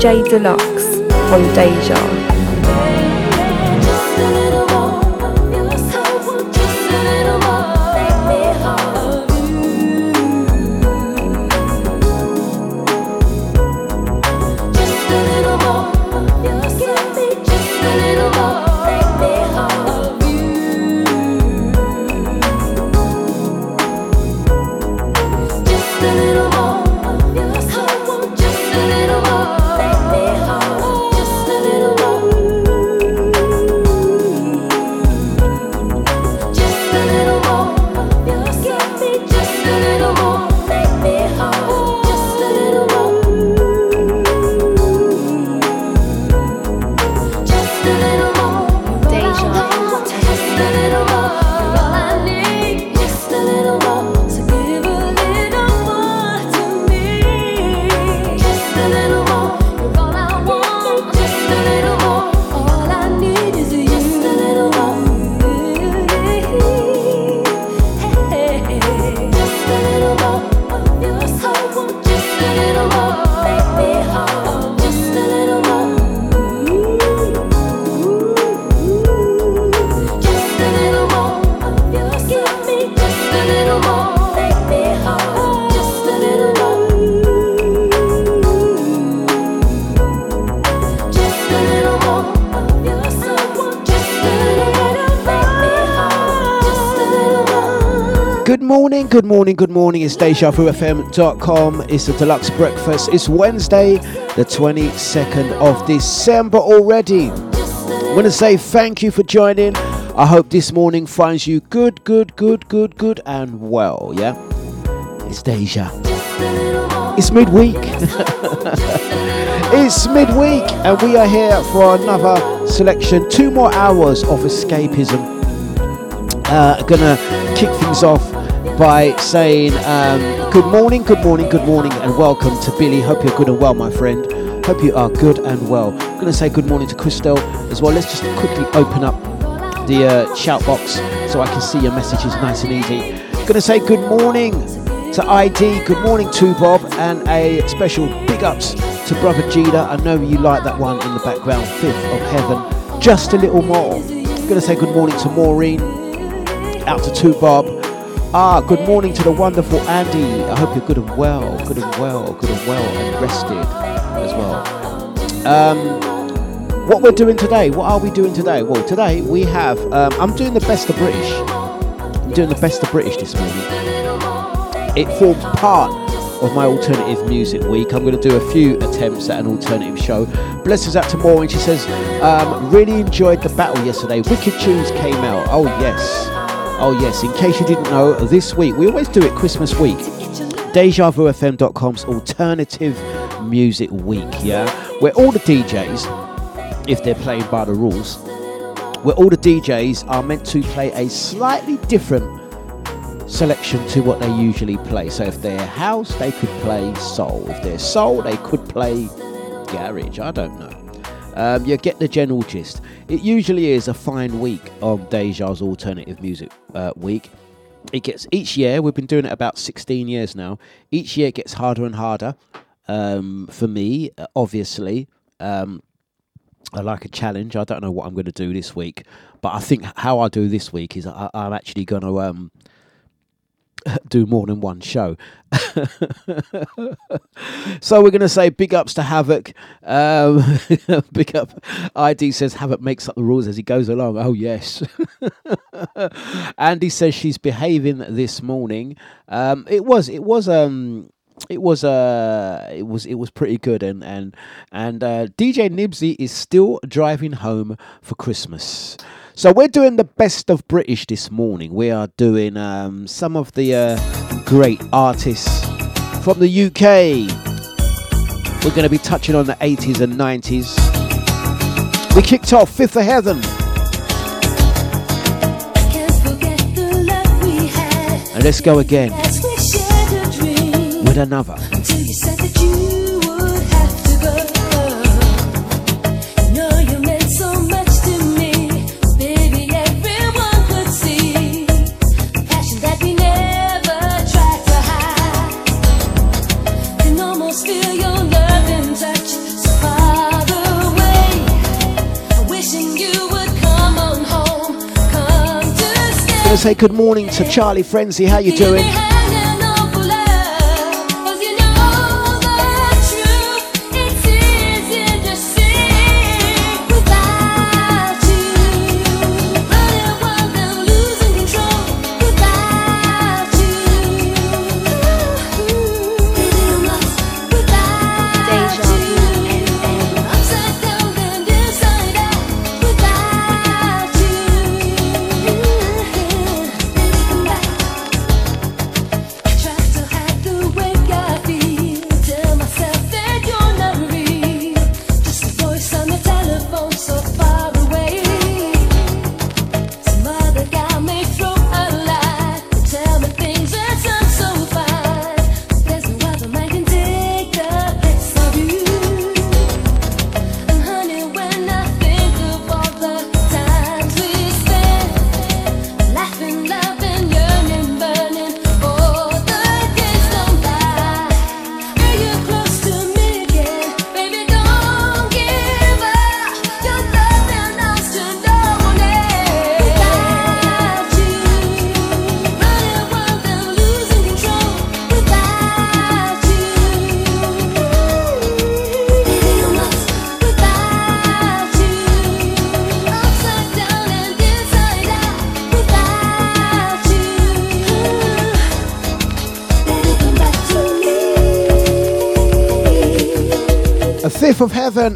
DJ Dlux on Deja. Morning, good morning. It's DejaVuFM.com. It's the Dlux breakfast. It's Wednesday, the 22nd of December already. I want to say thank you for joining. I hope this morning finds you good, good, good, good, good, and well. Yeah, it's Deja. It's midweek. it's midweek, and we are here for another selection. Two more hours of escapism. Uh, gonna kick things off by saying um, good morning, good morning, good morning, and welcome to Billy. Hope you're good and well, my friend. Hope you are good and well. I'm going to say good morning to Christelle as well. Let's just quickly open up the uh, shout box so I can see your messages nice and easy. Going to say good morning to ID, good morning to Bob, and a special big ups to Brother Jida. I know you like that one in the background, Fifth of Heaven, just a little more. Going to say good morning to Maureen, out to Two Bob. Ah, good morning to the wonderful Andy. I hope you're good and well, good and well, good and well, and rested as well. Um, what we're doing today? What are we doing today? Well, today we have. Um, I'm doing the best of British. I'm doing the best of British this morning. It forms part of my alternative music week. I'm going to do a few attempts at an alternative show. Blessings out to Maureen. She says, um, really enjoyed the battle yesterday. Wicked tunes came out. Oh yes. Oh, yes, in case you didn't know, this week, we always do it Christmas week. DejaVuFM.com's alternative music week, yeah? Where all the DJs, if they're playing by the rules, where all the DJs are meant to play a slightly different selection to what they usually play. So if they're house, they could play soul. If they're soul, they could play garage. I don't know. Um, you get the general gist. It usually is a fine week on Deja's alternative music uh, week. It gets each year. We've been doing it about 16 years now. Each year it gets harder and harder. Um, for me, obviously, um, I like a challenge. I don't know what I'm going to do this week, but I think how I do this week is I, am actually going to um, do more than one show. so we're going to say big ups to Havoc. Um, big up. ID says Havoc makes up the rules as he goes along. Oh, yes. Andy says she's behaving this morning. Um, it was, it was, um, it was uh it was it was pretty good and and and uh, DJ Nibsy is still driving home for Christmas. So we're doing the best of British this morning. We are doing um, some of the uh, great artists from the UK. We're going to be touching on the 80s and 90s. We kicked off Fifth of Heaven. And let's go again with another. Going to say good morning to Charlie Frenzy. How you doing?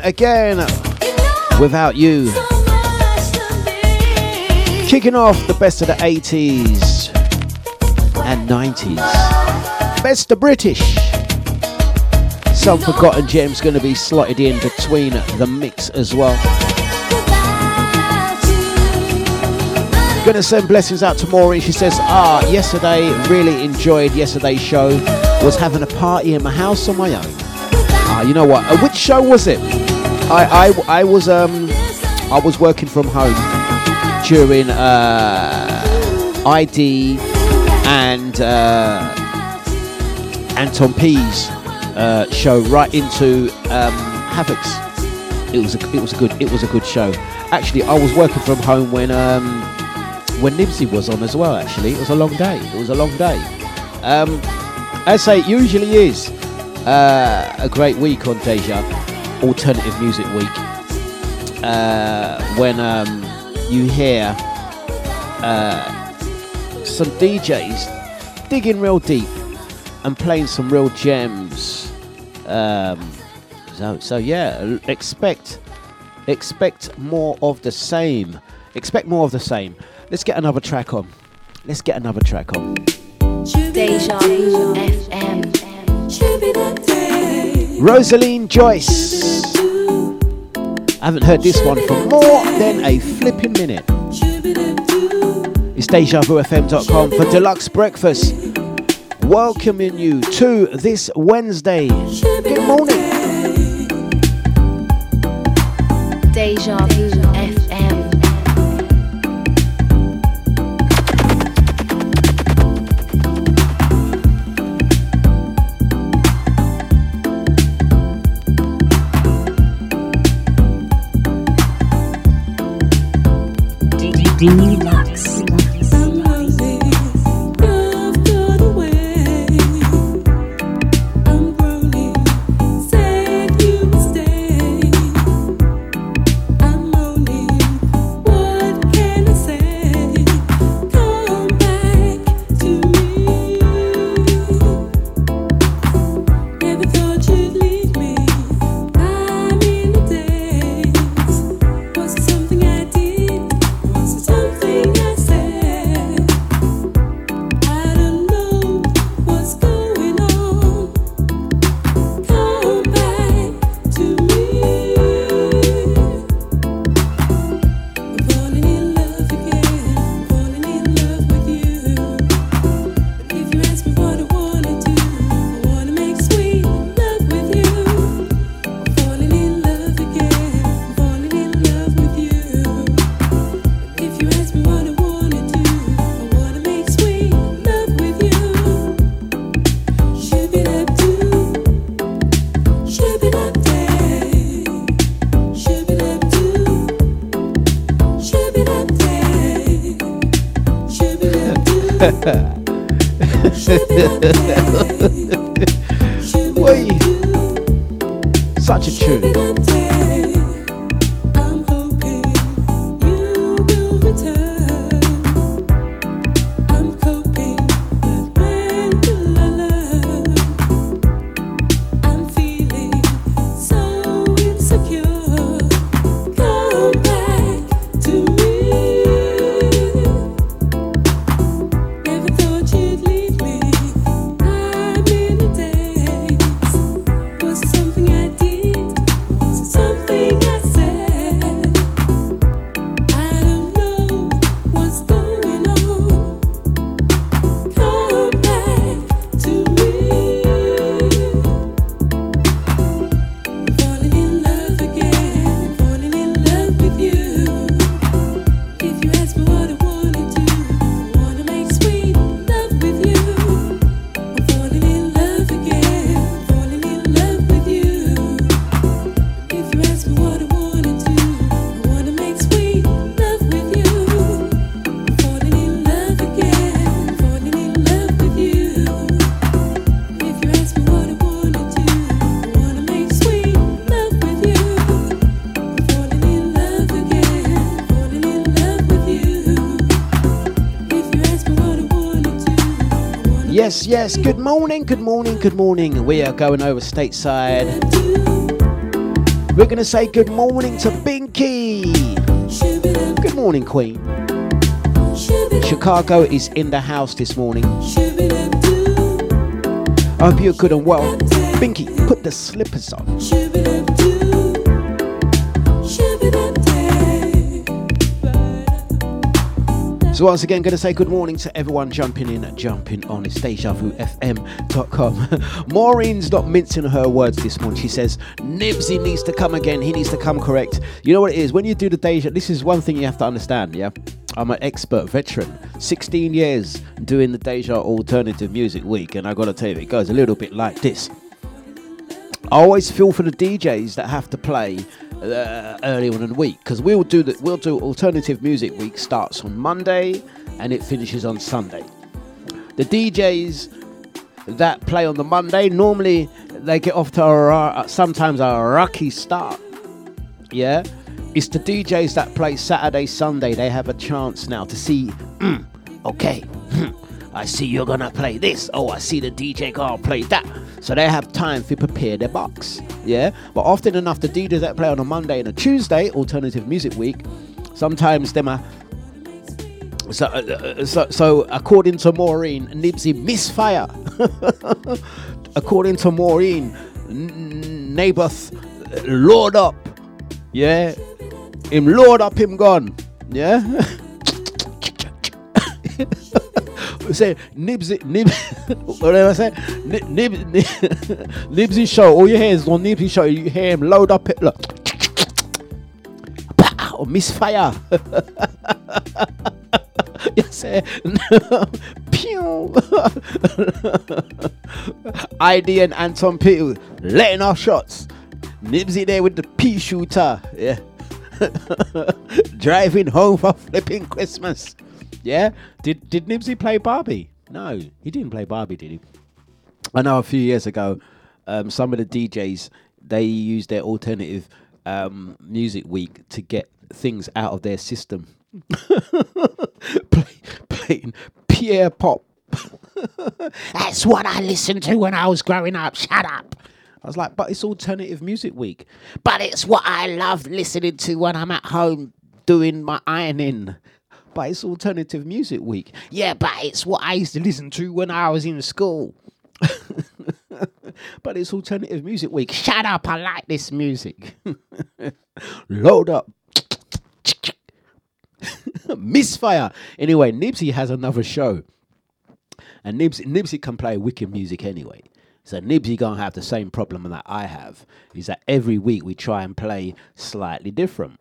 Again without you. Kicking off the best of the 80s and 90s. Best of British. Some forgotten gems going to be slotted in between the mix as well. Gonna send blessings out to Maureen. She says, Ah, yesterday, really enjoyed yesterday's show. Was having a party in my house on my own. Ah, you know what? Uh, which show was it? I, I, I was um I was working from home during uh, ID and uh, Anton P's uh, show right into um, Havoc's. It was a, it was a good it was a good show. Actually, I was working from home when um, when Nibsy was on as well. Actually, it was a long day. It was a long day. Um, as I say, it usually is. Uh, a great week on Deja, Alternative Music Week. Uh, when um, you hear uh, some DJs digging real deep and playing some real gems. Um, so, so yeah, expect expect more of the same. Expect more of the same. Let's get another track on. Let's get another track on. Deja Vu FM. Rosaline Joyce. I haven't heard this one for more than a flipping minute. It's DejaVuFM.com for Dlux Breakfast. Welcoming you to this Wednesday. Good morning. Deja Vu Dlux. Yes, yes. Good morning, good morning, good morning. We are going over stateside. We're going to say good morning to Binky. Good morning, Queen. Chicago is in the house this morning. I hope you're good and well. Binky, put the slippers on. Once again, going to say good morning to everyone jumping in, jumping on. It's DejaVuFM.com. Maureen's not mincing her words this morning. She says Nibsy needs to come again. He needs to come correct. You know what it is? When you do the Deja, this is one thing you have to understand. Yeah, I'm an expert veteran. 16 years doing the Deja Alternative Music Week, and I got to tell you, it goes a little bit like this. I always feel for the DJs that have to play uh, early on in the week because we'll do the, we'll do alternative music week starts on Monday and it finishes on Sunday. The DJs that play on the Monday normally they get off to a, sometimes a rocky start. Yeah, it's the DJs that play Saturday, Sunday. They have a chance now to see. mm, okay, I see you're gonna play this. Oh, I see the DJ gonna play that. So they have time to prepare their box. Yeah, but often enough, the DJs that play on a Monday and a Tuesday, alternative music week, sometimes them are. So, uh, uh, so, so according to Maureen, Nibsy misfire. according to Maureen, N- Naboth uh, load up. Yeah, him load up, him gone. Yeah. say Nibsy Nib what did I say? Nib, Nib, Nib Nibsy show. All you hear is on Nibsy show. You hear him load up it. Look. Pow, misfire. you say pew. ID and Anton Peel letting off shots. Nibsy there with the pea shooter. Yeah. Driving home for flipping Christmas. Yeah? Did did Nibsy play Barbie? No, he didn't play Barbie, did he? I know a few years ago, um, some of the DJs they used their alternative um, music week to get things out of their system. Play, playing Pierre Pop. That's what I listened to when I was growing up. Shut up. I was like, but it's alternative music week. But it's what I love listening to when I'm at home doing my ironing. But it's alternative music week. Yeah, but it's what I used to listen to when I was in school. but it's alternative music week. Shut up, I like this music. Load up. Misfire. Anyway, Nibsy has another show. And Nibsy, Nibsy can play wicked music anyway. So Nibsy gonna have the same problem that I have. Is that every week we try and play slightly different.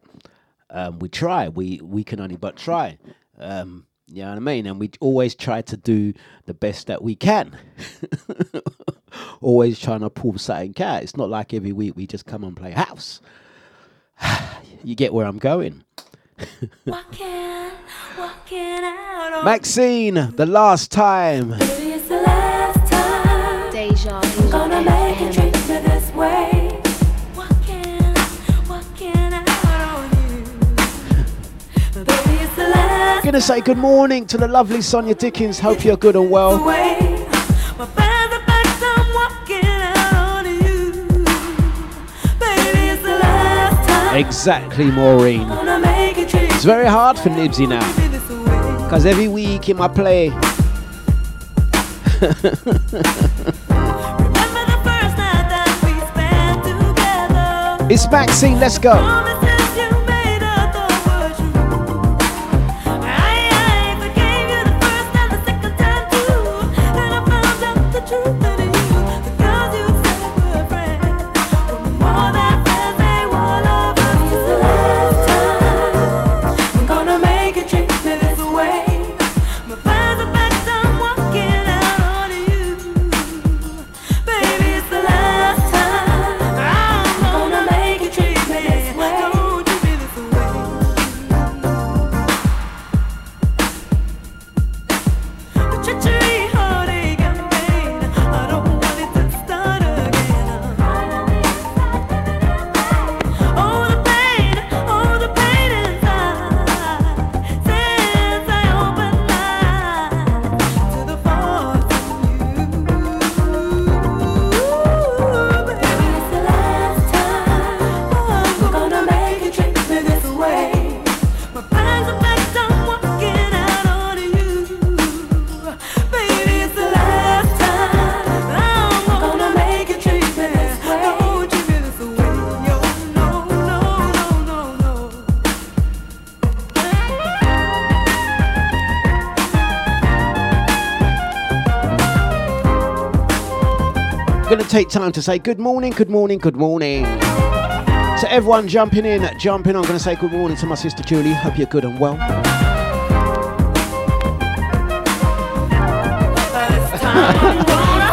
Um, we try. We we can only but try. Um, you know what I mean? And we always try to do the best that we can. always trying to pull something out. It's not like every week we just come and play house. you get where I'm going. Walking, walking out Maxine, the last time. Baby, it's the last time. Gonna say good morning to the lovely Sonia Dickens. Hope you're good and well. way. My friends are back, so I'm walking out on you. Baby, it's the last time. Exactly, Maureen. Gonna make it treat It's very hard for Nibsy now. Because every week in my play, Remember the first night that we spent together. it's Maxine, let's go. Take time to say good morning, good morning, good morning. To everyone jumping in, jumping I'm gonna say good morning to my sister Julie. Hope you're good and well.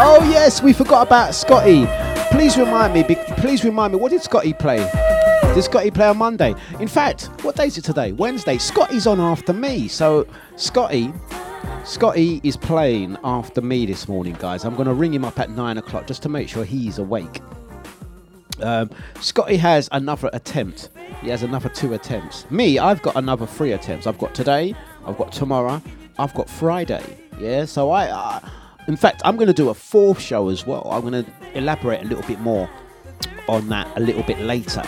Oh yes, we forgot about Scotty. Please remind me. Please remind me. What did Scotty play? Did Scotty play on Monday? In fact, what day is it today? Wednesday. Scotty's on after me. So Scotty, Scotty is playing after me this morning, guys. I'm going to ring him up at nine o'clock just to make sure he's awake. Um, Scotty has another attempt. He has another two attempts. Me, I've got another three attempts. I've got today, I've got tomorrow, I've got Friday. Yeah, so I, uh, in fact, I'm going to do a fourth show as well. I'm going to elaborate a little bit more on that a little bit later.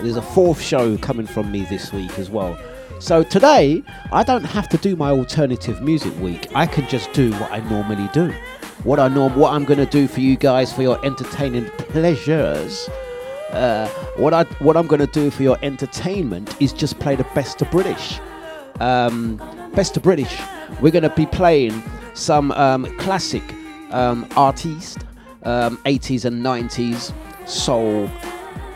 There's a fourth show coming from me this week as well. So today, I don't have to do my alternative music week. I can just do what I normally do. What I norm, what I'm going to do for you guys for your entertaining pleasures. Uh, what I what I'm going to do for your entertainment is just play the best of British. Um, best of British. We're going to be playing some um, classic um, artists, um, 80s and 90s soul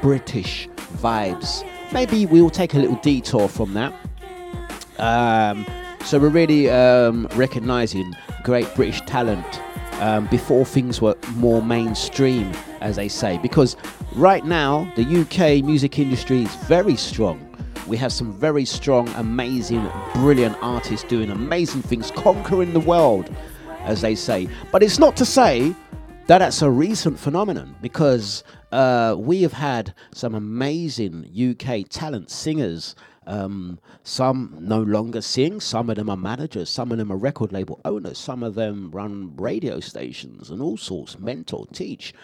British vibes. Maybe we'll take a little detour from that. Um, so we're really um, recognizing great British talent um, before things were more mainstream, as they say. Because right now, the UK music industry is very strong. We have some very strong, amazing, brilliant artists doing amazing things, conquering the world, as they say. But it's not to say that that's a recent phenomenon because uh, we have had some amazing UK talent singers. Um, some no longer sing, some of them are managers, some of them are record label owners, some of them run radio stations and all sorts, mentor, teach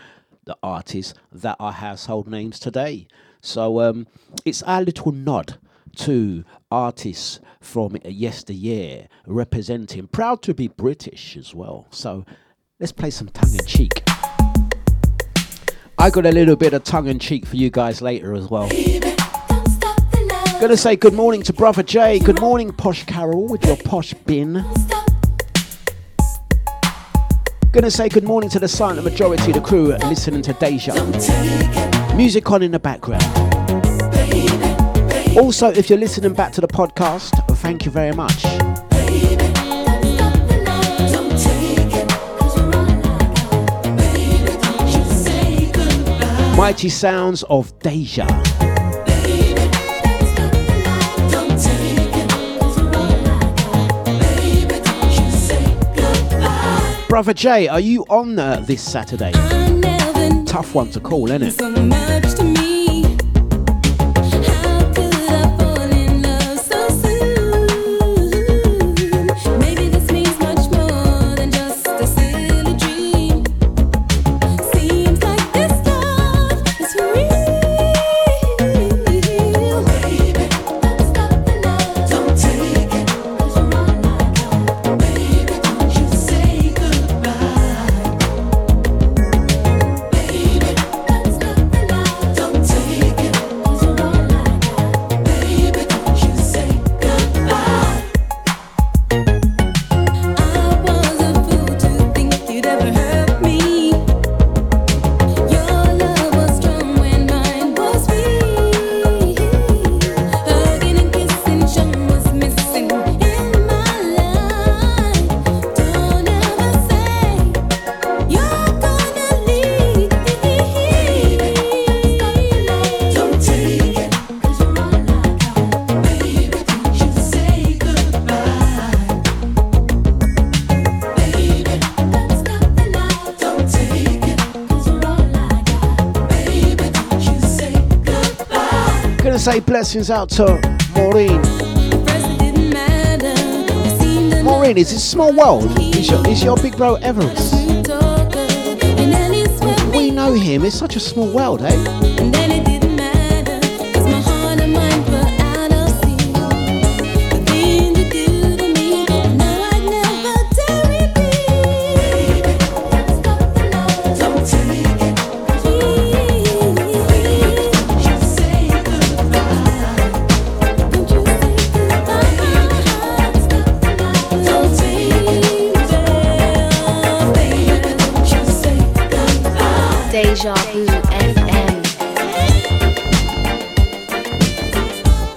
the artists that are household names today. So um, it's our little nod to artists from yesteryear representing, proud to be British as well. So let's play some tongue in cheek. I got a little bit of tongue in cheek for you guys later as well. Gonna say good morning to Brother Jay. Good morning, Posh Carol, with your posh bin. Gonna say good morning to the silent majority of the crew listening to Deja. Music on in the background. Also, if you're listening back to the podcast, thank you very much. Mighty sounds of love. Brother Jay, are you on uh, this Saturday? Tough one to call, isn't it? So say blessings out to Maureen. Maureen, is a small world. It's your, your big bro Everest. We know him, it's such a small world, eh?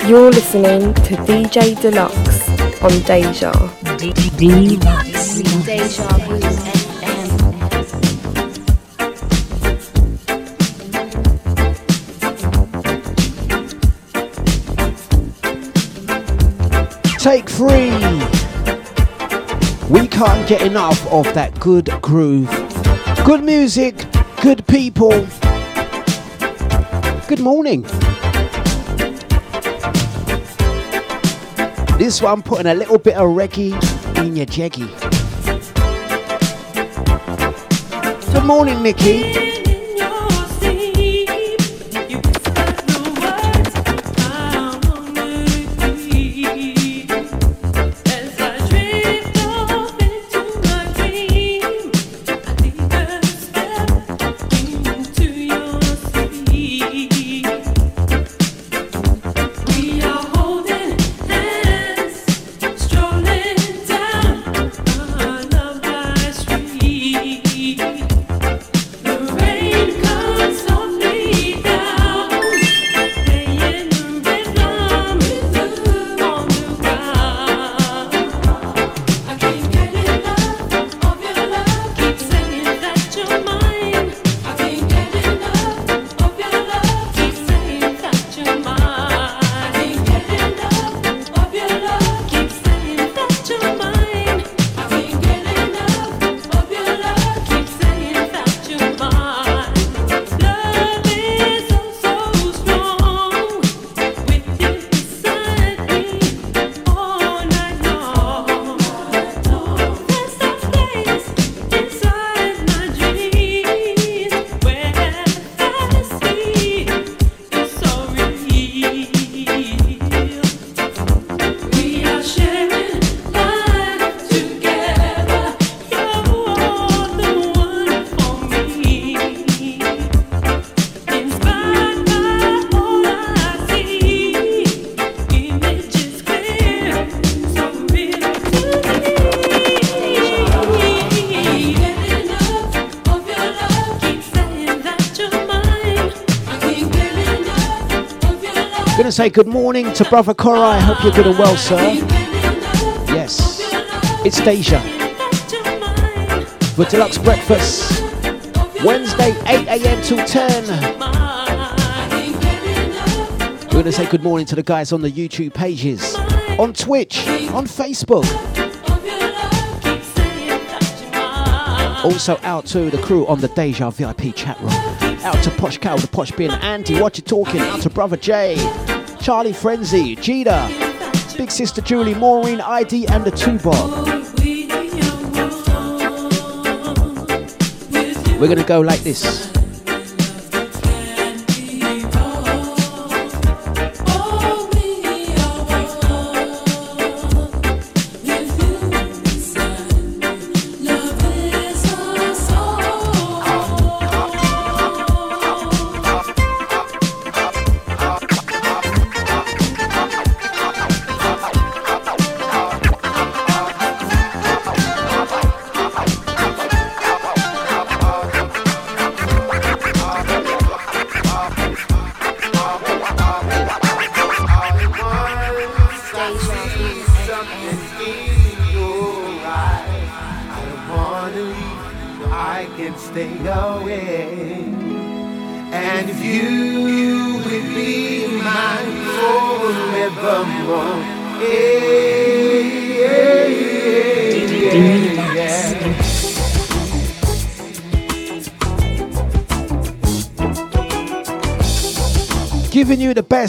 You're listening to DJ Dlux on Deja. Dlux. Deja Take three. We can't get enough of that good groove. Good music, good people. Good morning. This one putting a little bit of reggae in your jeggy. Good morning, Mickey. say good morning to Brother Cora. I hope you're good and well, sir. Yes, it's Deja. For Dlux Breakfast, Wednesday, 8 a.m. till 10. We're going to say good morning to the guys on the YouTube pages, on Twitch, on Facebook. Also out to the crew on the Deja VIP chat room. Out to Posh Cow, the Posh Bin, Andy, what you talking? Out to Brother Jay. Charlie Frenzy, Gita, Big Sister Julie, Maureen, ID, and the Two Bob. We're gonna go like this.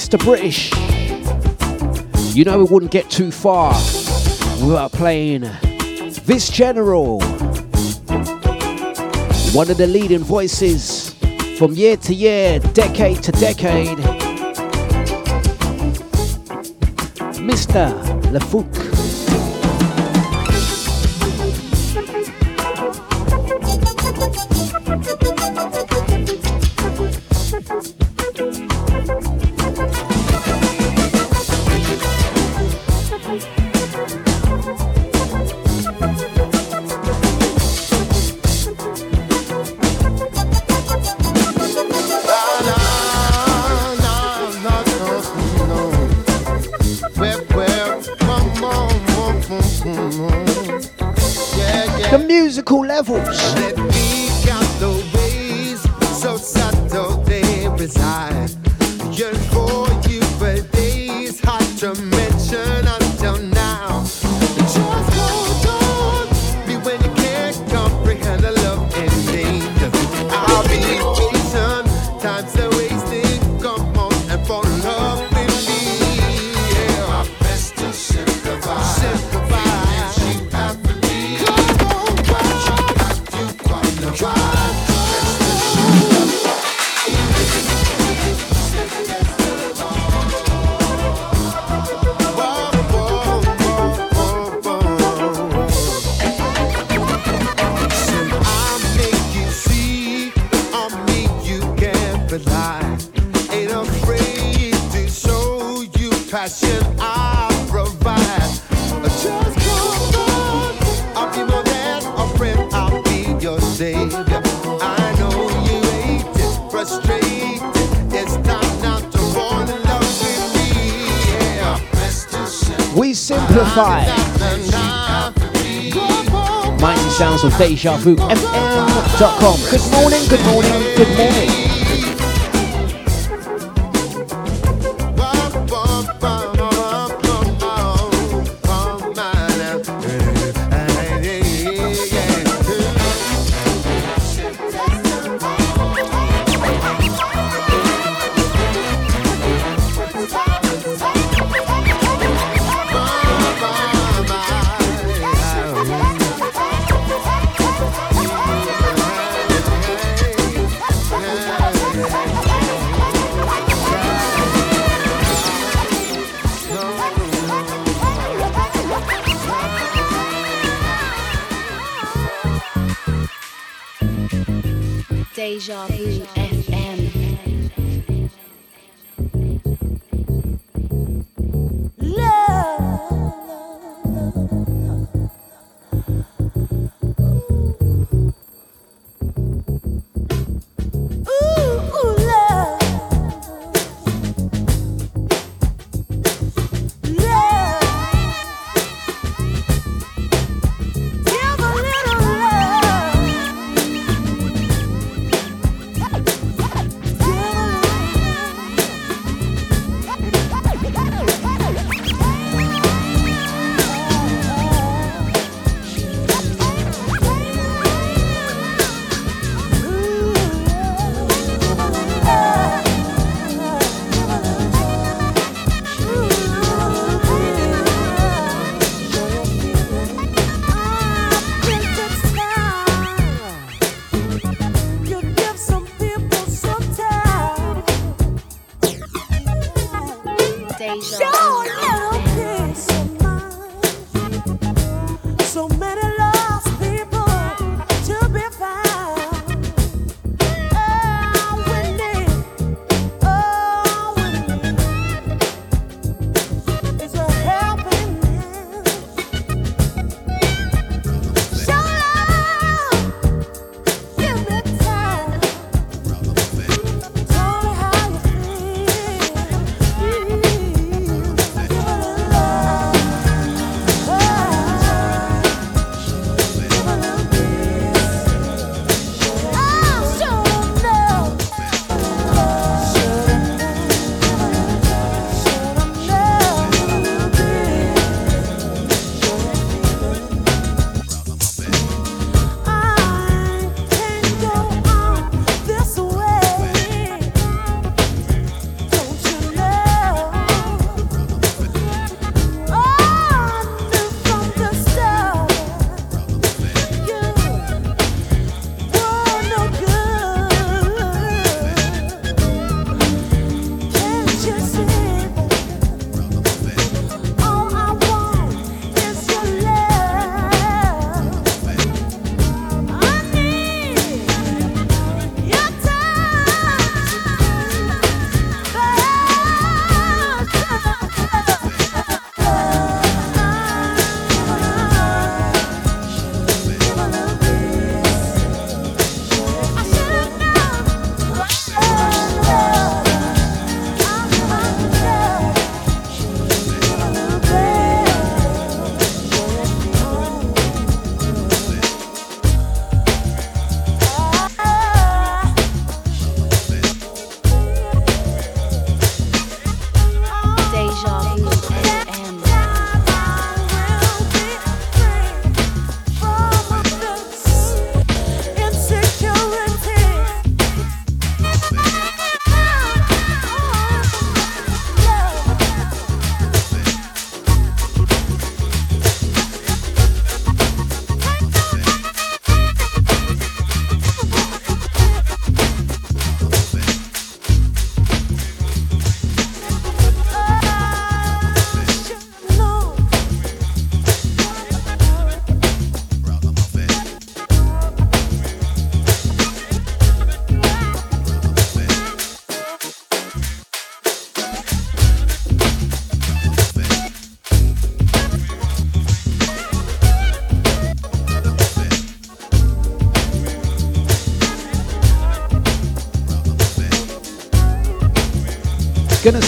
Mr. British. You know we wouldn't get too far without playing this general, one of the leading voices from year to year, decade to decade, Mr. LaFouque. levels. DejaVuFM.com. Good morning, good morning, good morning.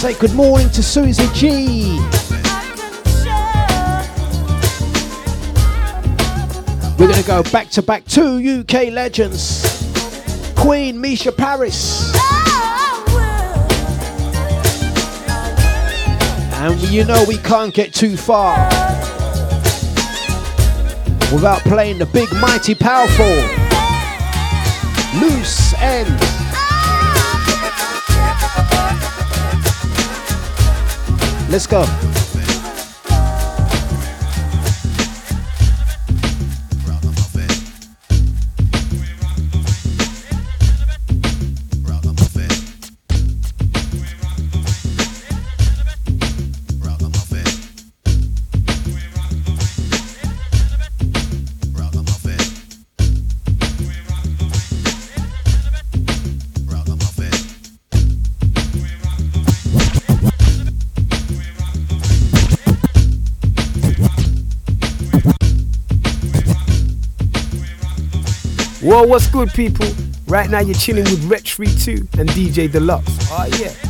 Say good morning to Susie G. We're gonna go back to back two UK legends. Queen Mica Paris. And you know we can't get too far without playing the big, mighty, powerful, Loose Ends. Let's go. What's good, people? Right now you're chilling with Retch 2 and DJ Dlux. Oh, yeah.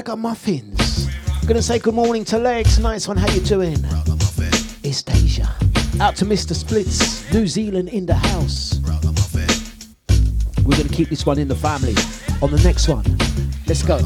Ragamuffins. I'm gonna say good morning to Legs. Nice one. How you doing? It's Deja. Out to Mr. Splits, New Zealand in the house. We're gonna keep this one in the family. On the next one, let's go.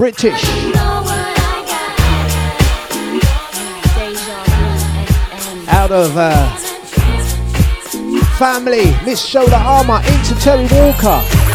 British. Out of uh, family, Miss Shola Ama into Terri Walker.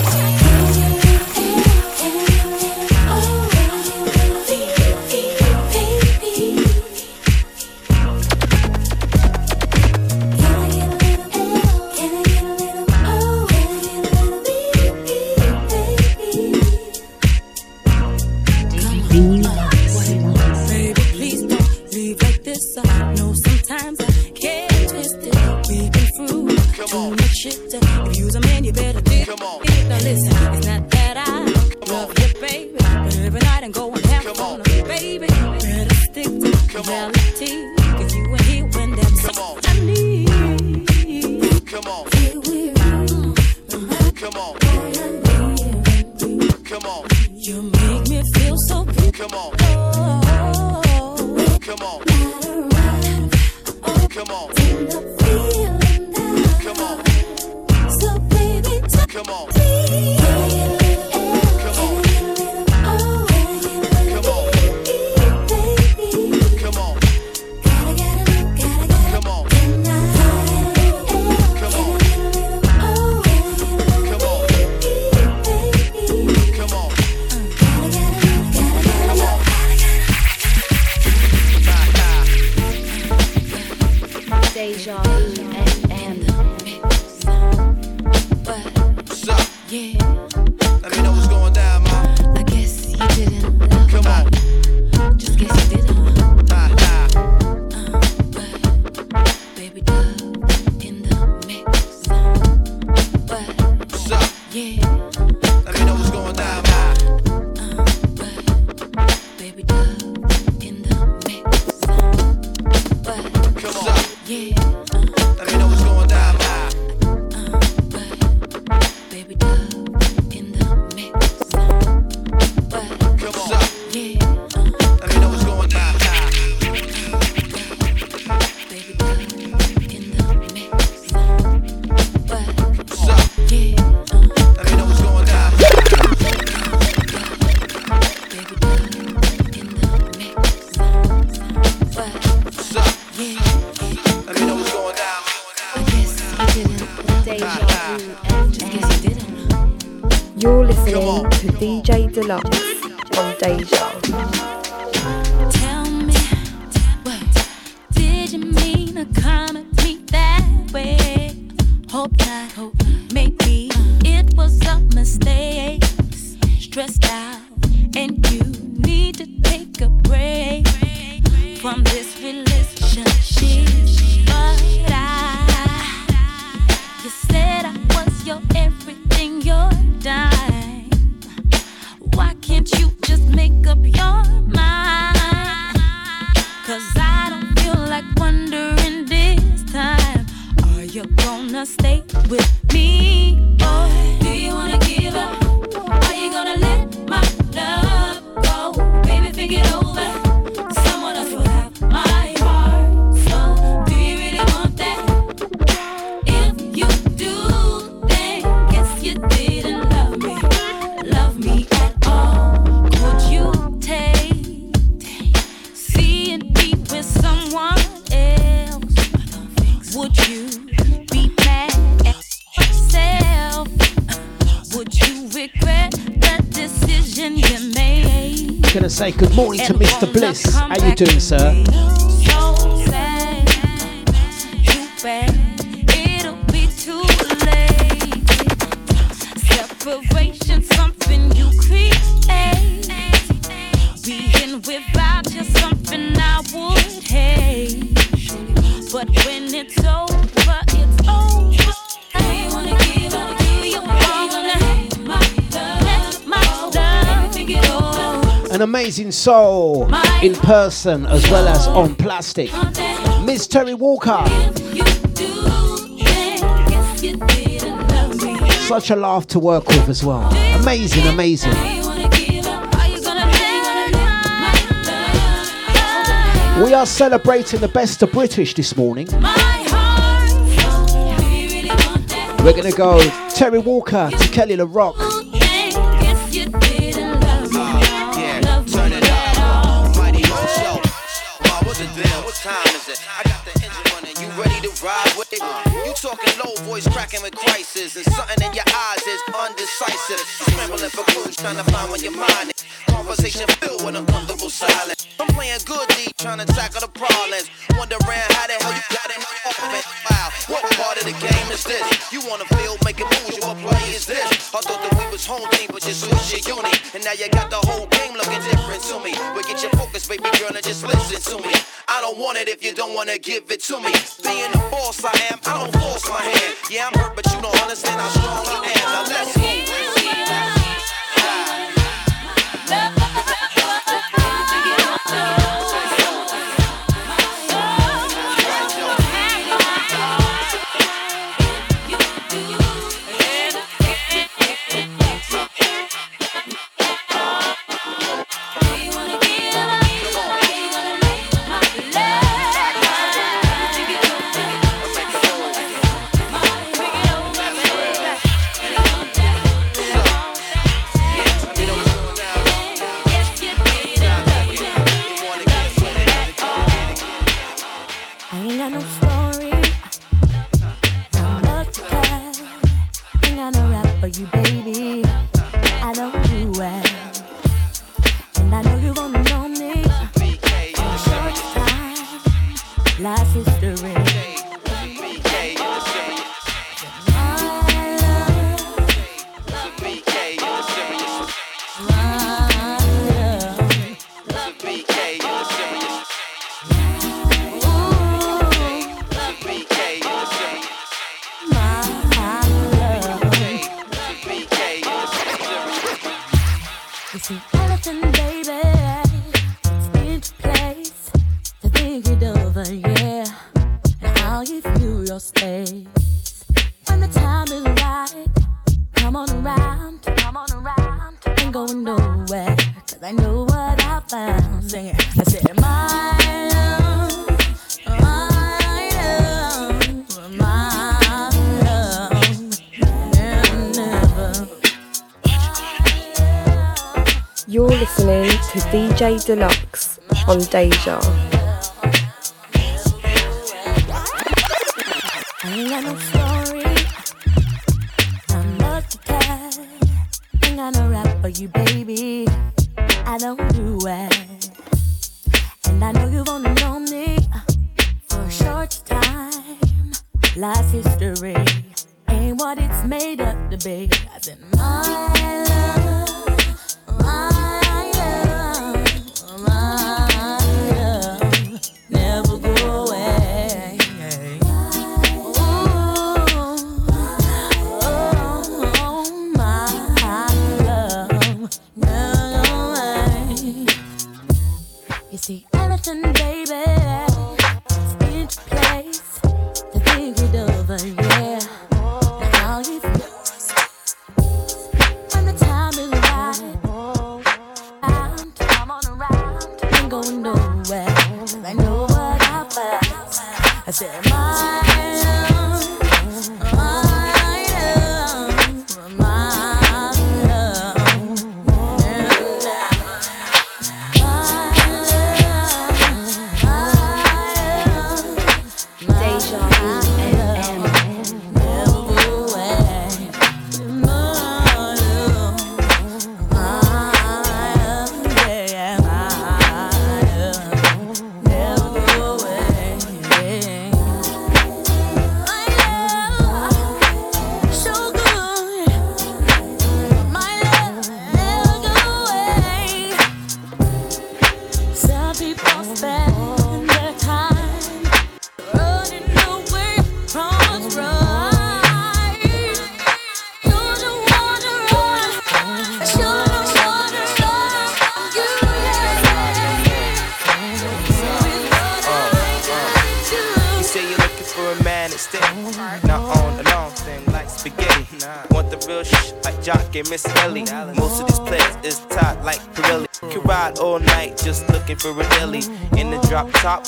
Come on. Come on. You make me feel so good. Come on. Come on. Oh. Come on. Come on. So baby, come on. Person as well as on plastic. Miss Terri Walker. Such a laugh to work with as well. Amazing, amazing. We are celebrating the best of British this morning. We're gonna go Terri Walker to Kele Le Roc. Talking low voice cracking with crisis, and something in your eyes is undecisive. Scrambling for clues, trying to find where your mind is. Conversation filled with uncomfortable silence. I'm playing good deep, trying to tackle the problems. Wondering how the hell you got in the offense. Wow, what part of the game is this? You wanna feel making moves, you what play is this? I thought that we was home team, but you switched your unit. And now you got the whole game looking different to me. But get your focus, baby girl, and just listen to me. I don't want it if you don't wanna give it to me. Being the boss I am, I don't force my hand. Yeah, I'm hurt, but you don't understand how strong I am. Now let's go. Dlux on Deja. Yeah.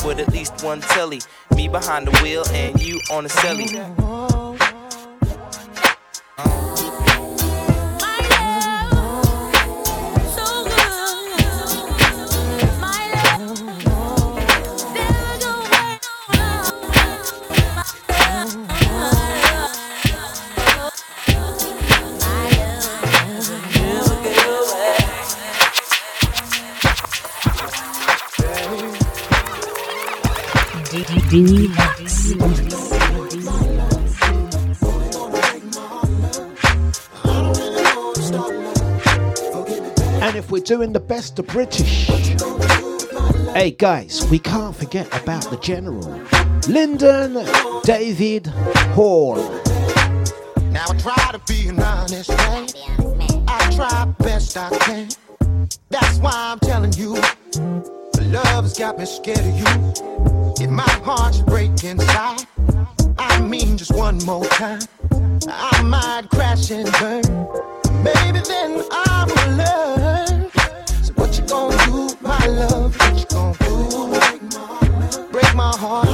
With at least one telly. Me behind the wheel and you on the celly. Doing the British, hey guys, we can't forget about the General, Lynden David Hall. Now I try to be an honest man. I try best I can. That's why I'm telling you. The love has got me scared of you. If my heart's break inside, I mean just one more time. I might crash and burn. Maybe then I will learn. Gonna do, my love? What you gonna do? Break my heart,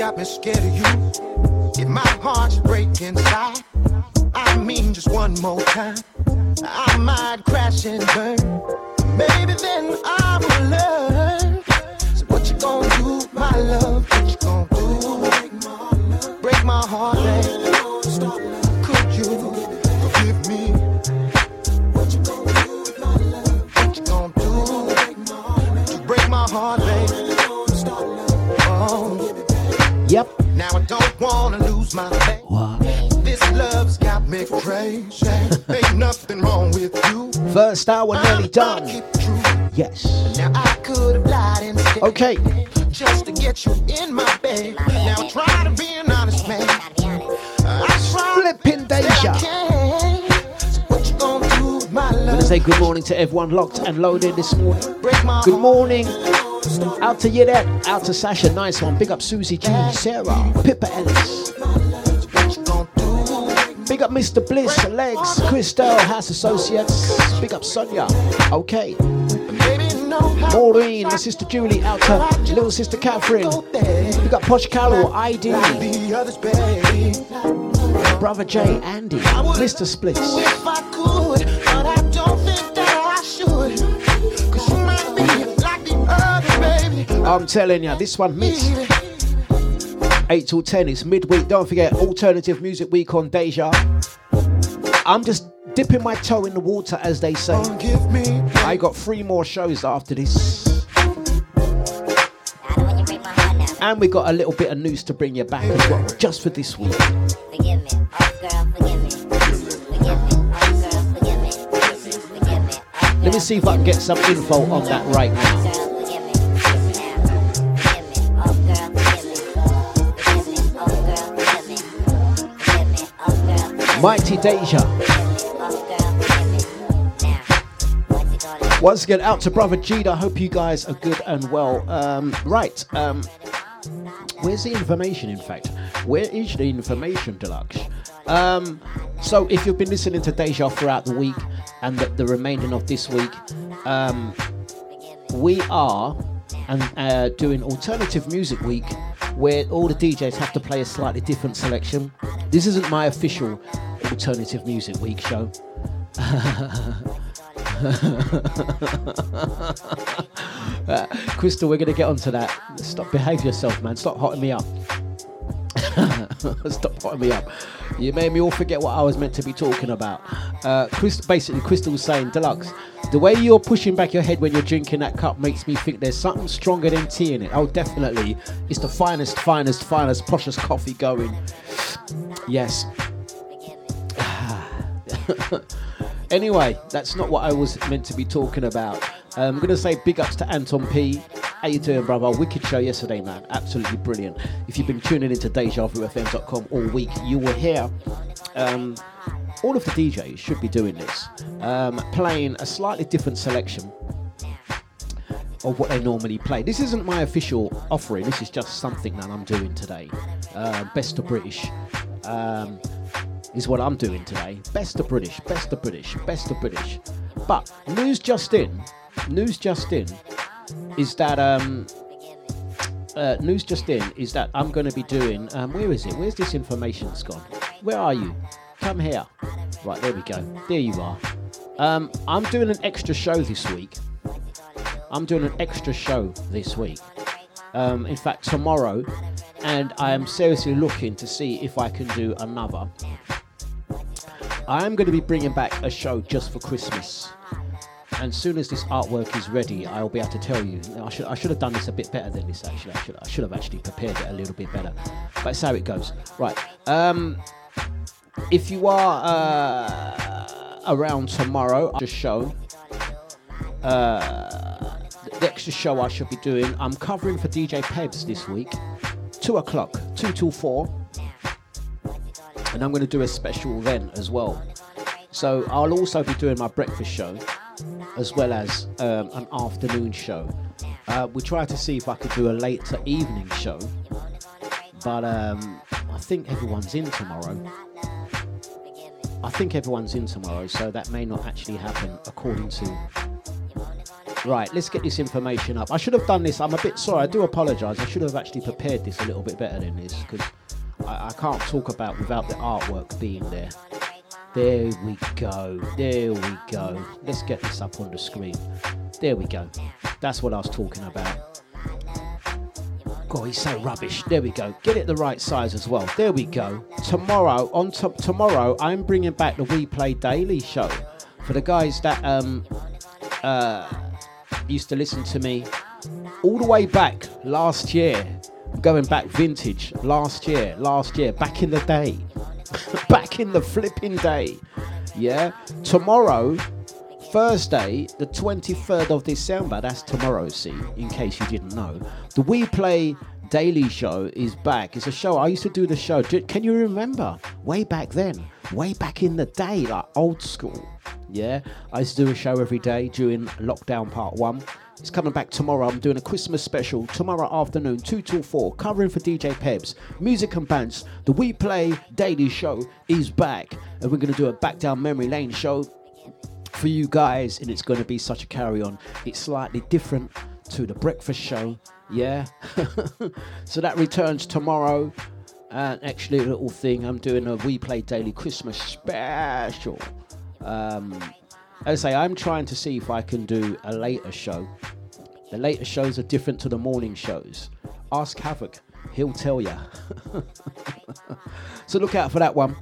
got me scared of you. If my heart's break inside, I mean just one more time. I might crash and burn. Maybe then I will learn. So what you gonna do, my love? What you gonna do? Break my heart, baby. Could you forgive me? What you gonna do my love? What you gonna do? break my heart, Yep. Now I don't wanna lose my faith. This love's got me crazy. Ain't nothing wrong with you. First hour nearly done. Yes. Now I could have lied and stayed Okay. just to get you in my bed. Now I try to be an honest man. I Flipping Deja. So what you gonna do, I'm gonna say good morning to everyone locked and loaded this morning. Good morning. Out to there. Out to Sasha. Nice one. Big up Susie G, Sarah, Pippa Ellis. Big up Mr. Bliss, Legs, Christelle, House Associates. Big up Sonia. Okay. Maureen, sister Julie, out to little sister Catherine. Big up Posh Carol, ID. Brother Jay, Andy, Mr. Spliss. I'm telling you, this one missed. 8 till 10, it's midweek. Don't forget, Alternative Music Week on Deja. I'm just dipping my toe in the water, as they say. I got three more shows after this. And we got a little bit of news to bring you back as well, just for this week. Let me see if I can get some info on that right now. Mighty Deja. Once again, out to brother Jude. I hope you guys are good and well. Um, right. Um, where's the information? In fact, where is the information, Dlux? Um, so, if you've been listening to Deja throughout the week and the, the remaining of this week, um, we are and uh, doing alternative music week where all the DJs have to play a slightly different selection. This isn't my official alternative music week show. Uh, Crystal, we're gonna get onto that. Stop, behave yourself, man. Stop hotting me up. Stop hotting me up. You made me all forget what I was meant to be talking about. Uh, Chris, basically, Crystal was saying, Dlux, the way you're pushing back your head when you're drinking that cup makes me think there's something stronger than tea in it. Oh, definitely. It's the finest, finest, finest, poshest coffee going. Yes. anyway, that's not what I was meant to be talking about. Um, I'm going to say big ups to Anton P. How you doing, brother? Wicked show yesterday, man. Absolutely brilliant. If you've been tuning into DejaVuFM.com all week, you will hear um, all of the DJs should be doing this, um, playing a slightly different selection of what they normally play. This isn't my official offering. This is just something that I'm doing today. Uh, best of British. Um, is what I'm doing today. Best of British, best of British, best of British. But news just in, news just in, is that um, uh, news just in is that I'm going to be doing. Um, where is it? Where's this information's gone? Where are you? Come here. Right there we go. There you are. Um, I'm doing an extra show this week. I'm doing an extra show this week. Um, in fact, tomorrow, and I am seriously looking to see if I can do another. I am going to be bringing back a show just for Christmas. And as soon as this artwork is ready, I'll be able to tell you. I should I should have done this a bit better than this. Actually, I should I should have actually prepared it a little bit better. But it's how it goes. Right. Um, if you are uh, around tomorrow, I'll just show, uh, the extra show I should be doing, I'm covering for DJ Pebs this week, two o'clock, two till four, and I'm going to do a special then as well. So I'll also be doing my breakfast show as well as um, an afternoon show. Uh, we try to see if I could do a later evening show, but um, I think everyone's in tomorrow. I think everyone's in tomorrow, so that may not actually happen according to. Right, let's get this information up. I should have done this. I'm a bit sorry. I do apologise. I should have actually prepared this a little bit better than this because I, I can't talk about without the artwork being there. There we go. There we go. Let's get this up on the screen. There we go. That's what I was talking about. God, he's so rubbish. There we go. Get it the right size as well. There we go. Tomorrow, on top tomorrow, I'm bringing back the We Play Daily show for the guys that um uh used to listen to me all the way back last year. Going back vintage last year, last year, back in the day, back in the flipping day. Yeah, tomorrow, Thursday, the 23rd of December, that's tomorrow, see, in case you didn't know. The We Play Daily Show is back. It's a show, I used to do the show. Can you remember? Way back then, way back in the day, like old school. Yeah, I used to do a show every day during lockdown part one. It's coming back tomorrow. I'm doing a Christmas special tomorrow afternoon, 2 till 4, covering for DJ Pebs. Music and bands. The We Play Daily Show is back. And we're going to do a Back Down Memory Lane show for you guys. And it's going to be such a carry on. It's slightly different to the breakfast show. Yeah. so that returns tomorrow. And actually, a little thing, I'm doing a We Play Daily Christmas special. Um, as I say, I'm trying to see if I can do a later show. The later shows are different to the morning shows. Ask Havoc, he'll tell you. so look out for that one.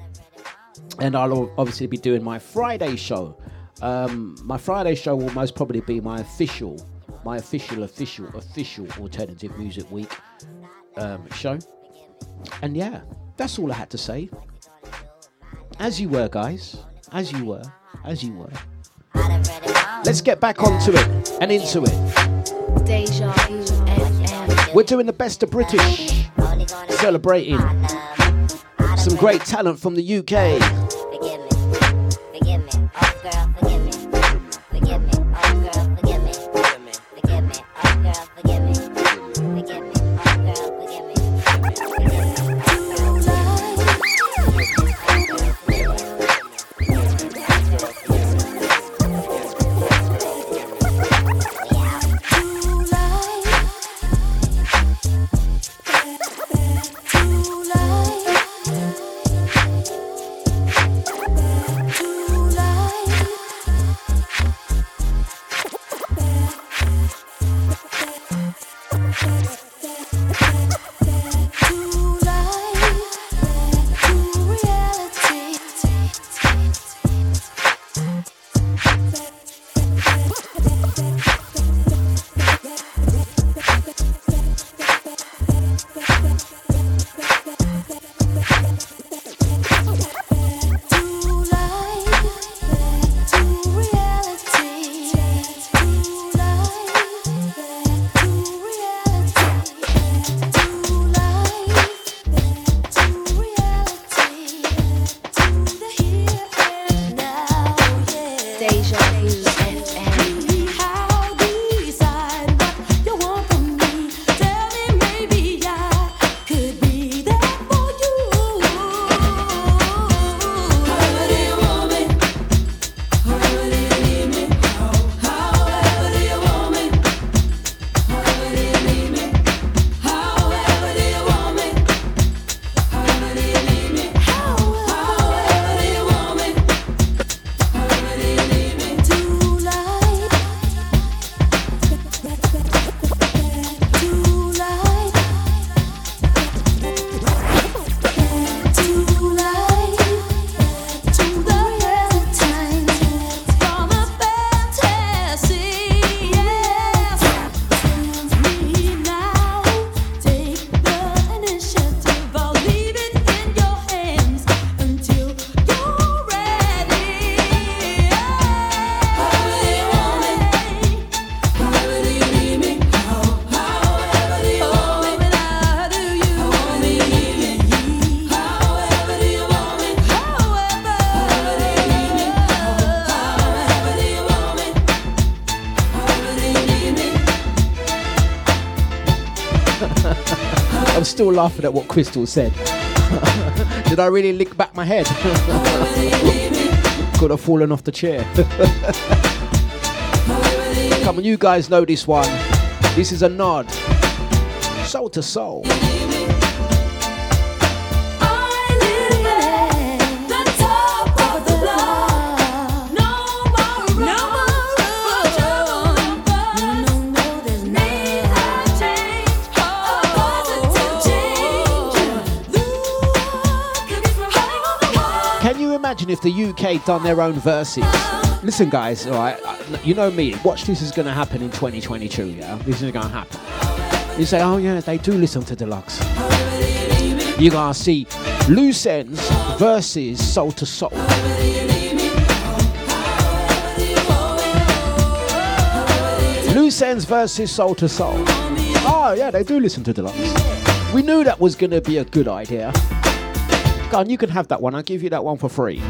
And I'll obviously be doing my Friday show. Um, my Friday show will most probably be my official, my official, official, official alternative music week um, show. And yeah, that's all I had to say. As you were, guys. As you were. As you were. Let's get back onto it and into it. We're doing the best of British, celebrating some great talent from the UK. Laughing at what Crystal said. Did I really lick back my head? Could have fallen off the chair. Come on, you guys know this one. This is a nod. Soul II Soul. If the UK done their own verses? Listen, guys, all right, uh, you know me. Watch this is going to happen in 2022. Yeah, this is going to happen. You say, oh yeah, they do listen to Dlux. You're gonna see loose ends versus Soul II Soul. Loose ends versus Soul II Soul. Oh yeah, they do listen to Dlux. We knew that was gonna be a good idea. Go on, you can have that one. I'll give you that one for free.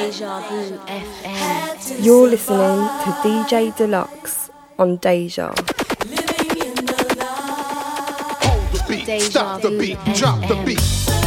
Deja Vu FM. You're listening to DJ Dlux on Deja. Living in the. Hold the beat, Deja stop the beat, FM. drop the beat.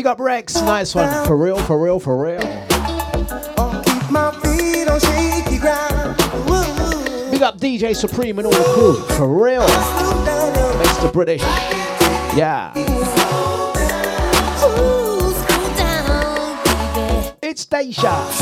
Big up Rex, nice one. For real, for real, for real. Big up DJ Supreme and all the crew. For real. Thanks to British. Yeah. shot.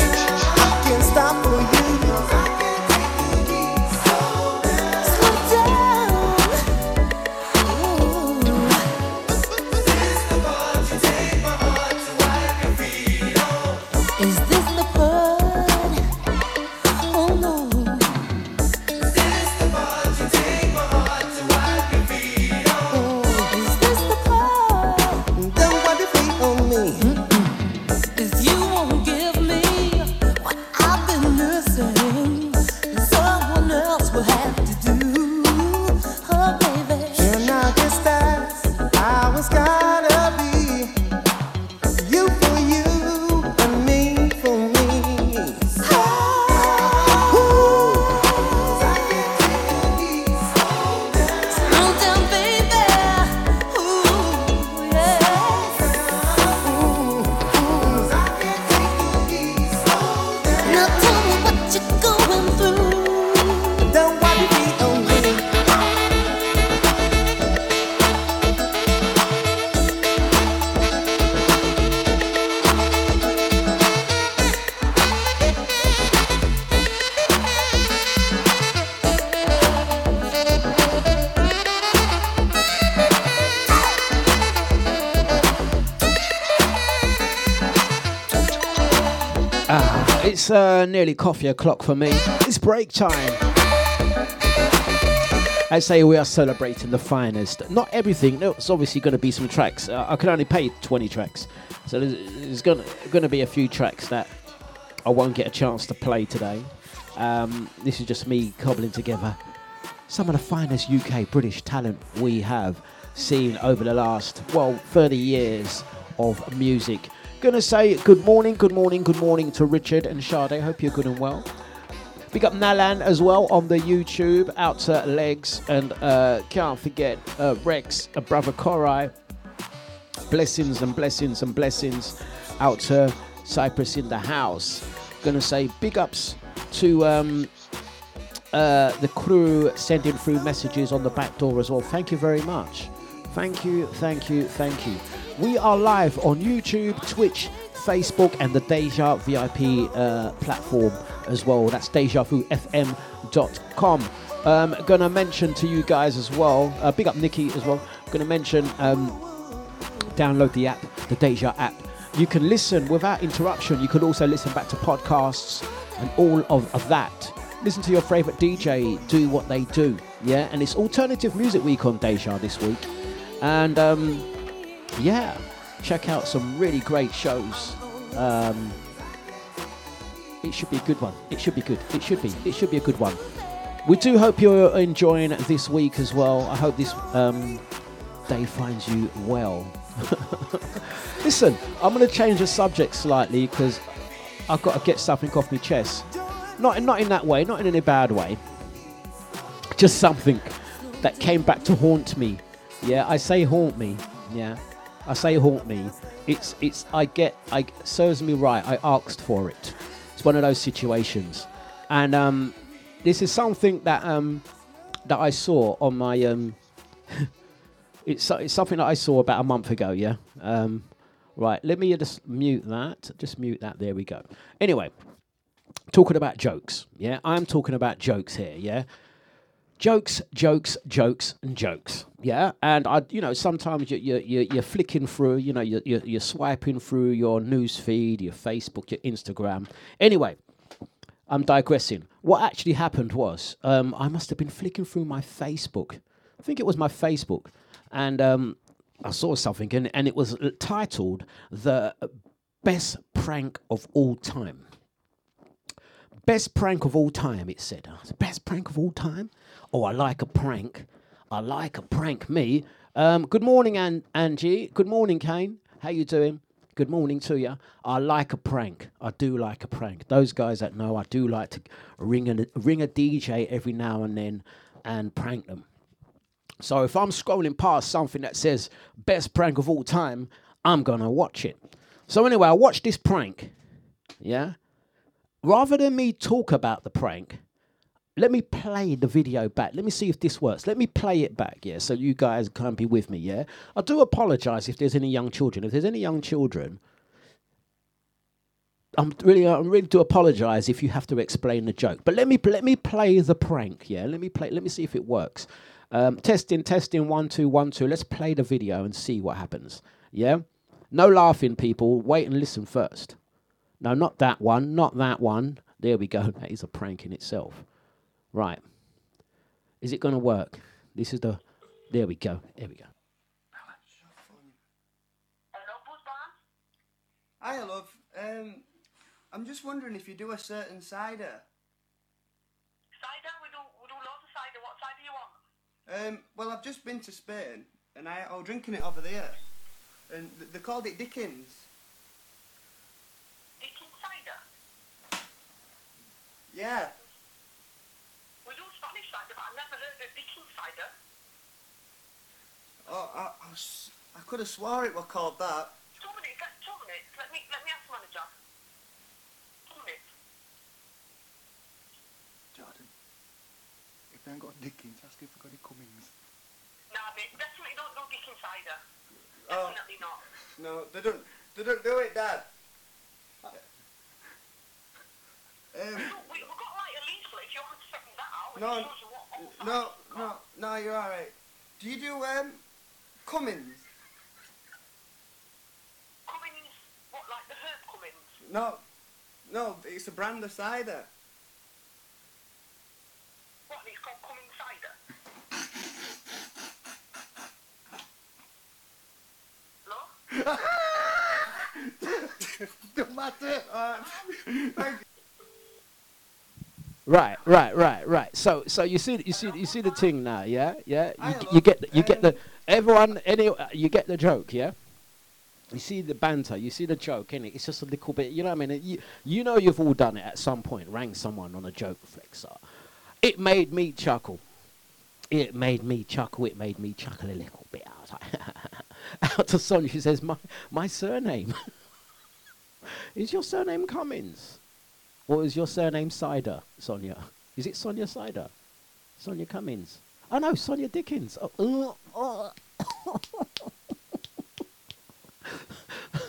Nearly coffee o'clock for me. It's break time. I say we are celebrating the finest. Not everything. No, it's obviously going to be some tracks. Uh, I can only pay 20 tracks, so there's, there's going to be a few tracks that I won't get a chance to play today. Um, this is just me cobbling together some of the finest UK British talent we have seen over the last well 30 years of music. Gonna say good morning, good morning, good morning to Richard and Sade. Hope you're good and well. Big up Nalan as well on the YouTube, out to Legs, and uh, can't forget uh, Rex, uh, brother Korai. Blessings and blessings and blessings out to Cyprus in the house. Gonna say big ups to um, uh, the crew sending through messages on the back door as well. Thank you very much. Thank you, thank you, thank you. We are live on YouTube, Twitch, Facebook, and the Deja VIP uh, platform as well. That's DejaVuFM.com. Um, gonna mention to you guys as well. Uh, big up Nikki as well. Gonna mention um, download the app, the Deja app. You can listen without interruption. You can also listen back to podcasts and all of, of that. Listen to your favorite DJ do what they do. Yeah, and it's alternative music week on Deja this week. And um, yeah, check out some really great shows. Um, it should be a good one. It should be good. It should be. It should be a good one. We do hope you're enjoying this week as well. I hope this um, day finds you well. Listen, I'm going to change the subject slightly because I've got to get something off my chest. Not not in that way, not in any bad way. Just something that came back to haunt me. Yeah, I say haunt me. Yeah, I say haunt me. It's it's I get I serves me right. I asked for it. It's one of those situations, and um, this is something that um, that I saw on my um, it's, it's something that I saw about a month ago. Yeah. Um, right. Let me just mute that. Just mute that. There we go. Anyway, talking about jokes. Yeah, I'm talking about jokes here. Yeah. Jokes, jokes, jokes, and jokes. Yeah, and I, you know, sometimes you, you, you, you're flicking through, you know, you're, you're, you're swiping through your news feed, your Facebook, your Instagram. Anyway, I'm digressing. What actually happened was um, I must have been flicking through my Facebook. I think it was my Facebook, and um, I saw something, and, and it was titled "The Best Prank of All Time." Best prank of all time, it said, Best prank of all time? Oh, I like a prank. I like a prank, me. Um, good morning, An- Angie. Good morning, Kane. How you doing? Good morning to you. I like a prank. I do like a prank. Those guys that know, I do like to ring a, ring a DJ every now and then and prank them. So if I'm scrolling past something that says best prank of all time, I'm gonna watch it. So anyway, I watched this prank. Yeah. Rather than me talk about the prank, let me play the video back. Let me see if this works. Let me play it back, yeah, so you guys can be with me, yeah. I do apologize if there's any young children. If there's any young children, I'm really, I really do apologize if you have to explain the joke. But let me let me play the prank, yeah. Let me play. Let me see if it works. Um, testing, testing, one, two, one, two. Let's play the video and see what happens. Yeah. No laughing, people. Wait and listen first. No, not that one. Not that one. There we go. That is a prank in itself. Right. Is it going to work? This is the. There we go. There we go. Hello. Hello Bob. Hi, love. Um, I'm just wondering if you do a certain cider. Cider? We do, we do loads of cider. What cider you want? Um, well, I've just been to Spain and I, I was drinking it over there, and th- they called it Dickens. Dickens cider? Yeah. We do Spanish cider, but I've never heard of Dickens. Oh, I, I, s- I could have swore it were called that. Two minutes, let, two minutes. Let me, let me ask the manager. Two minutes. Jordan, if they ain't got Dickens, ask if they got any Cummings. Nah, mate, definitely don't do Dickens cider. Oh. Definitely not. No, they don't. They don't do it, Dad. Um, We, we've got like a leaflet if you want to check that out. no, it shows you what all no, no, no, you're alright. Do you do um, Cummins? Cummings, what, like the herb Cummings? No, No, it's a brand of cider. What, it's called Cumming Cider? Don't matter. Thank Right, right, right, right. So, so you see, you see, you see the thing now, yeah, yeah. You, I g- love you get, the, you get the everyone, any, uh, you get the joke, yeah. You see the banter, you see the joke, innit? It's just a little bit, you know what I mean? You, you know you've all done it at some point, rang someone on a joke flexer. It made me chuckle. It made me chuckle. It made me chuckle a little bit. I was like, out to Sonia, she says, my, my surname. is your surname Cummins? Or is your surname Cider, Sonia? Is it Sonia Cider? Sonia Cummins? Oh no, Sonia Dickens. Oh, uh, uh.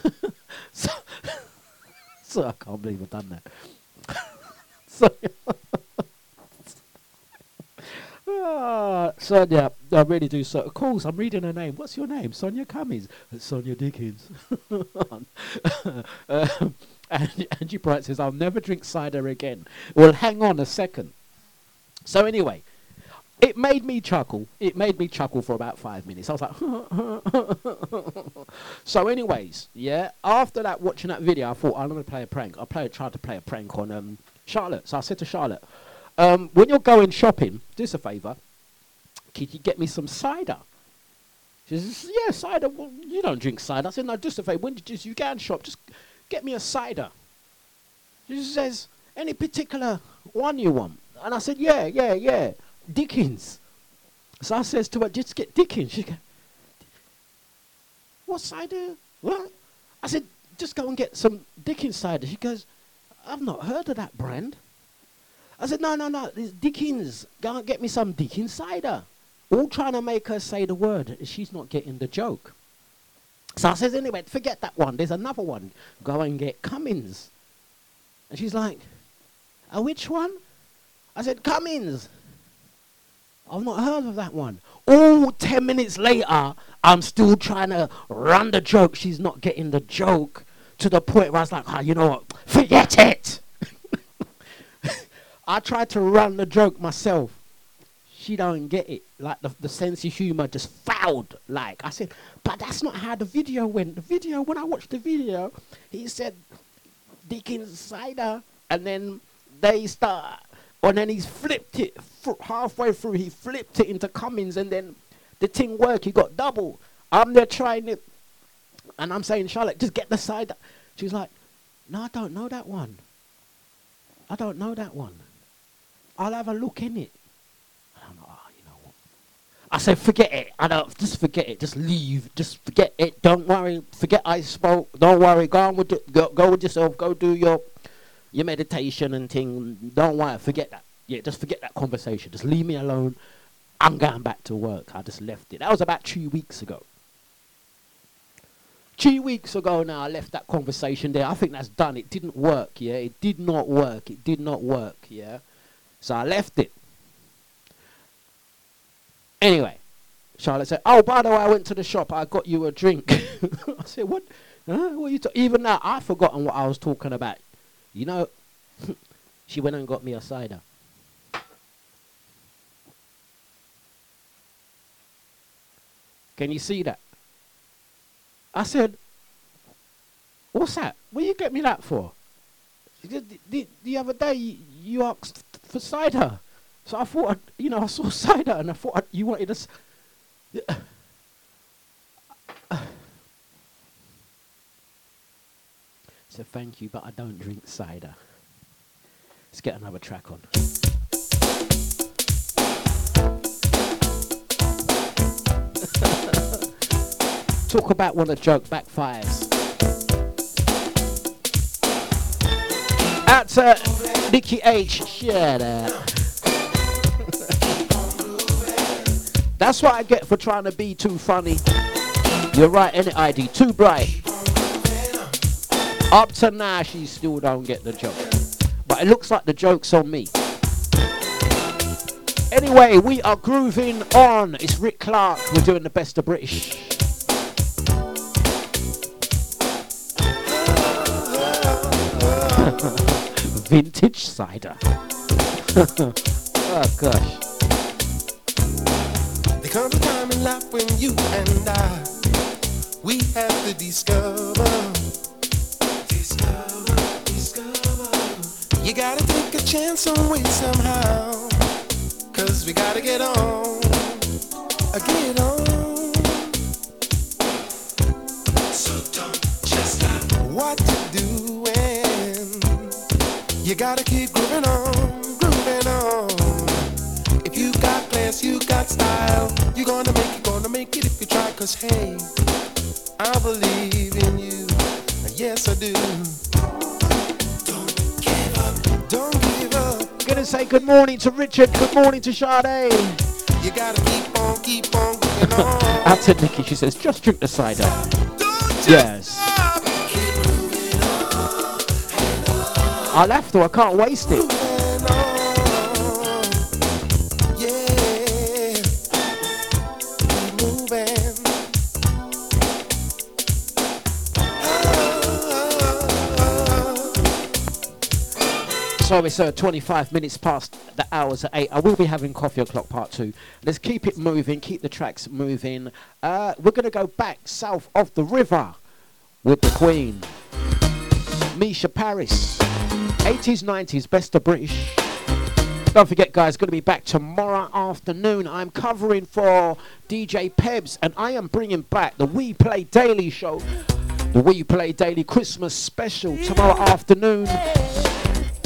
so, so I can't believe I've done that. Sonia. Ah, Sonia, I really do. So, of course, I'm reading her name. What's your name? Sonia Cummins. "It's Sonia Dickens. um, and Angie Bright says, I'll never drink cider again. Well, hang on a second. So, anyway, it made me chuckle. It made me chuckle for about five minutes. I was like, so, anyways, yeah. After that, watching that video, I thought I'm gonna play a prank. I play, tried to play a prank on um, Charlotte. So I said to Charlotte, um, when you're going shopping, do us a favour. Could you get me some cider? She says, yeah, cider. Well, you don't drink cider. I said, no, just a favour. When did you, you go and shop, just get me a cider. She says, any particular one you want? And I said, yeah, yeah, yeah. Dickens. So I says to her, just get Dickens. She goes, what cider? What? I said, just go and get some Dickens cider. She goes, I've not heard of that brand. I said, no, no, no, it's Dickens. Go and get me some Dickens cider. All trying to make her say the word. She's not getting the joke. So I says, anyway, forget that one. There's another one. Go and get Cummins. And she's like, uh, which one? I said, Cummins. I've not heard of that one. All 10 minutes later, I'm still trying to run the joke. She's not getting the joke to the point where I was like, oh, you know what? Forget it. I tried to run the joke myself. She don't get it. Like the, the sense of humor just fouled. Like I said, but that's not how the video went. The video, when I watched the video, he said Dickens cider, and then they start, and then he's flipped it fr- halfway through. He flipped it into Cummins, and then the thing worked. He got double. I'm there trying it, and I'm saying, Charlotte, just get the cider. She's like, No, I don't know that one. I don't know that one. I'll have a look in it. And I'm like, oh, you know what? I said, forget it. I don't, just forget it. Just leave. Just forget it. Don't worry. Forget I spoke. Don't worry. Go on with it. Go, go with yourself. Go do your your meditation and thing. Don't worry. Forget that. Yeah, just forget that conversation. Just leave me alone. I'm going back to work. I just left it. That was about two weeks ago. Two weeks ago now, I left that conversation there. I think that's done. It didn't work, yeah? It did not work. It did not work, yeah? So I left it. Anyway, Charlotte said, Oh, by the way, I went to the shop. I got you a drink. I said, What? Huh? What you ta-" Even now, I've forgotten what I was talking about. You know, she went and got me a cider. Can you see that? I said, What's that? What you get me that for? "The- the, the other day you, you asked for cider. So I thought, I'd, you know, I saw cider and I thought I'd, you wanted us. So thank you, but I don't drink cider. Let's get another track on. Talk about when a joke backfires. Out to uh, Nicky H. Shut up. That's what I get for trying to be too funny. You're right, any ID, too bright. Up to now, she still don't get the joke. But it looks like the joke's on me. Anyway, we are grooving on. It's Rick Clarke. We're doing the best of British. Vintage cider. oh gosh. Comes a time in life when you and I, we have to discover. Discover, discover. You gotta take a chance on way somehow. Cause we gotta get on. Get on. So don't just stop what you're doing. You gotta keep grooving on, you got style. You're gonna make it, gonna make it if you try. Cause hey, I believe in you. Yes, I do. Don't give up. Don't give up. I'm Gonna say good morning to Richard. Good morning to Sade. You gotta keep on, keep on going on. Out to Nikki. She says just drink the cider. Yes. I'll have to. I can't waste it. So it's uh, 25 minutes past the hours at 8. I will be having Coffee O'Clock Part 2. Let's keep it moving, keep the tracks moving. Uh, we're going to go back south of the river with the Queen. Mica Paris. 80s, 90s, best of British. Don't forget, guys, going to be back tomorrow afternoon. I'm covering for DJ Pebs, and I am bringing back the We Play Daily show. The We Play Daily Christmas special tomorrow afternoon.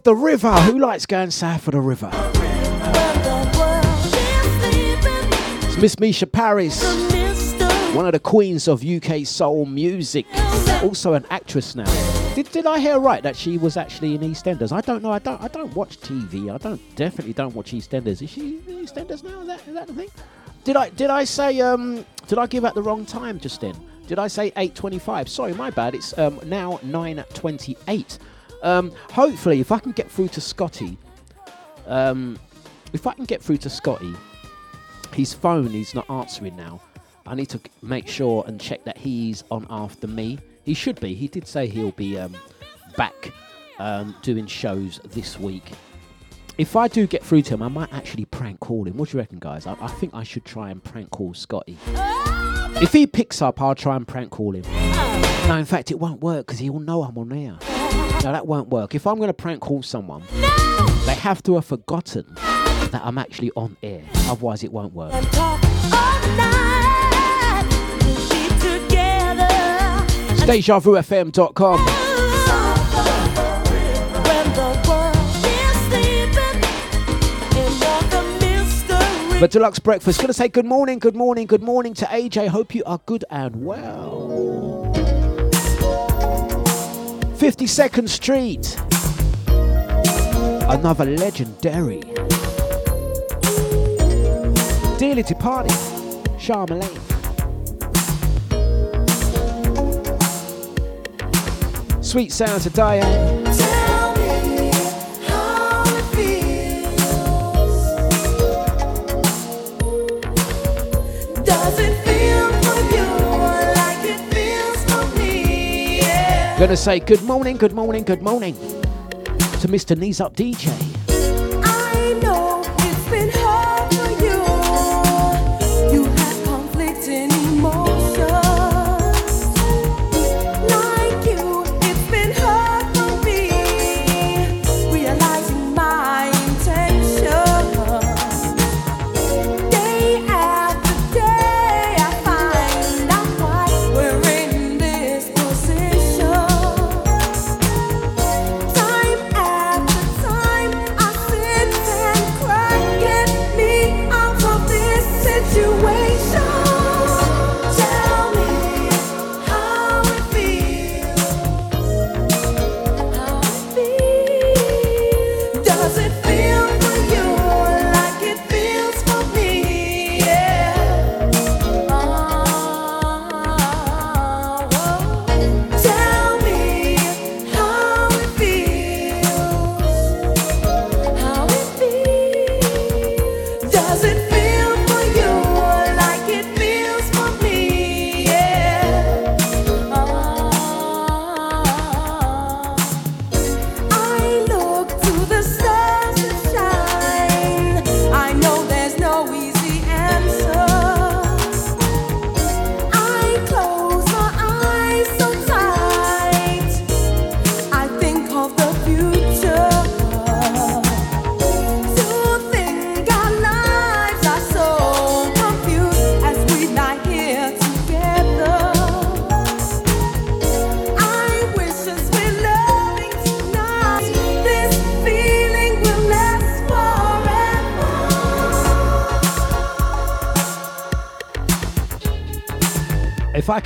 of the river. Who likes going south of the river? It's Miss Mica Paris, one of the queens of UK soul music, also an actress now. Did, did I hear right that she was actually in EastEnders? I don't know. I don't. I don't watch TV. I don't definitely don't watch EastEnders. Is she in EastEnders now? Is that, is that the thing? Did I did I say um did I give out the wrong time just then? Did I say 8:25? Sorry, my bad. It's um now 9:28. Um, hopefully, if I can get through to Scotty, um, if I can get through to Scotty, his phone is not answering now. I need to make sure and check that he's on after me. He should be. He did say he'll be um, back um, doing shows this week. If I do get through to him, I might actually prank call him. What do you reckon, guys? I, I think I should try and prank call Scotty. If he picks up, I'll try and prank call him. No, in fact, it won't work because he will know I'm on air. No, that won't work. If I'm going to prank call someone, they have to have forgotten that I'm actually on air. Otherwise, it won't work. DejaVuFM.com. When the world is sleeping in all the mystery. But Dlux Breakfast, gonna say good morning, good morning, good morning to AJ. Hope you are good and well. 52nd Street. Another legendary. Dearly departed. Charmaine. Sweet sounds of Diane. Does it Gonna say good morning, good morning, good morning to Mr. Knees Up DJ.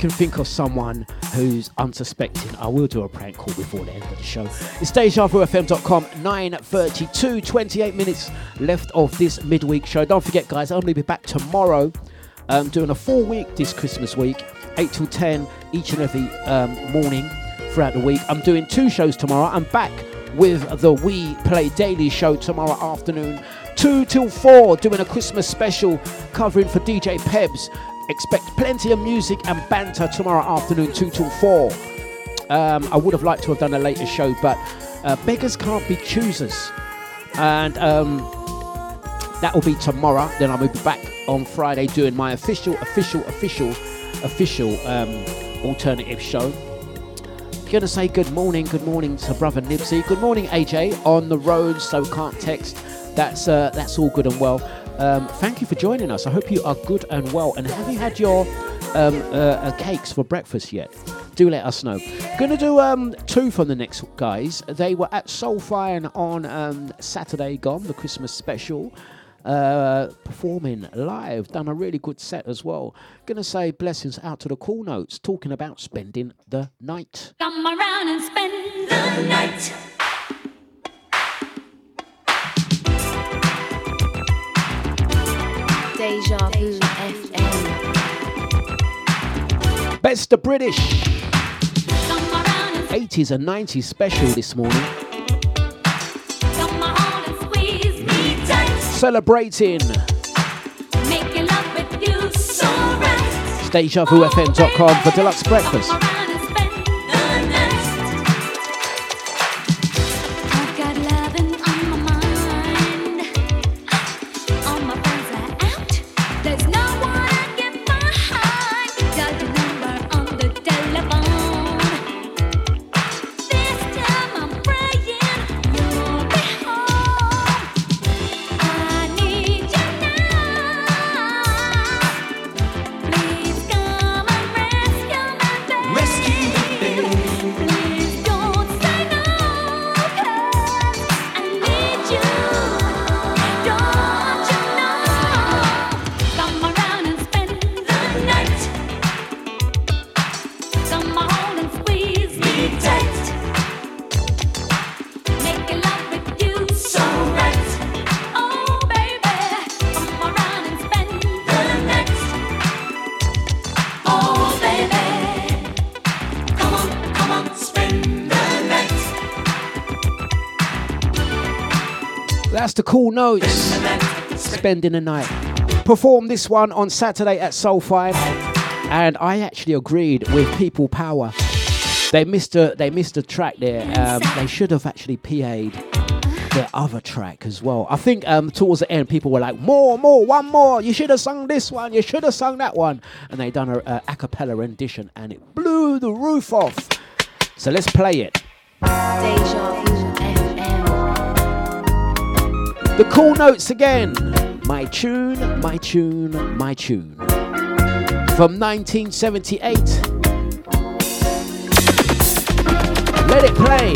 Can think of someone who's unsuspecting, I will do a prank call before the end of the show. It's DejaVuFM.com, 9.32, 28 minutes left of this midweek show. Don't forget, guys, I'm going to be back tomorrow um, doing a full week this Christmas week, 8 till 10 each and every um, morning throughout the week. I'm doing two shows tomorrow. I'm back with the We Play Daily show tomorrow afternoon, 2 till 4, doing a Christmas special covering for DJ Pebs. Expect plenty of music and banter tomorrow afternoon, 2 till 4. Um, I would have liked to have done a later show, but uh, beggars can't be choosers. And um, that will be tomorrow. Then I will be back on Friday doing my official, official, official, official um, alternative show. Gonna say good morning, good morning to brother Nibsy. Good morning, AJ. On the road, so can't text. That's uh, that's all good and well. Um, thank you for joining us. I hope you are good and well. And have you had your um, uh, uh, cakes for breakfast yet? Do let us know. Gonna do um, two from the next guys. They were at Soulfire on um, Saturday gone, the Christmas special. Uh, performing live, done a really good set as well. Gonna say blessings out to the cool notes, talking about spending the night. Come around and spend the night. Deja Vu FM. Best of British. 80s and 90s special this morning. Come on and squeeze me tight. Celebrating Making love with you so right. DejaVuFM.com for Dlux breakfast. The cool notes. Spending the night. Performed this one on Saturday at Soulfire, and I actually agreed with People Power. They missed a they missed a track there. Um, they should have actually PA'd the other track as well. I think um, towards the end, people were like, "More, more, one more. You should have sung this one. You should have sung that one." And they done a, a a cappella rendition, and it blew the roof off. So let's play it. Deja. The cool notes again. My tune, my tune, my tune. From 1978. Let it play.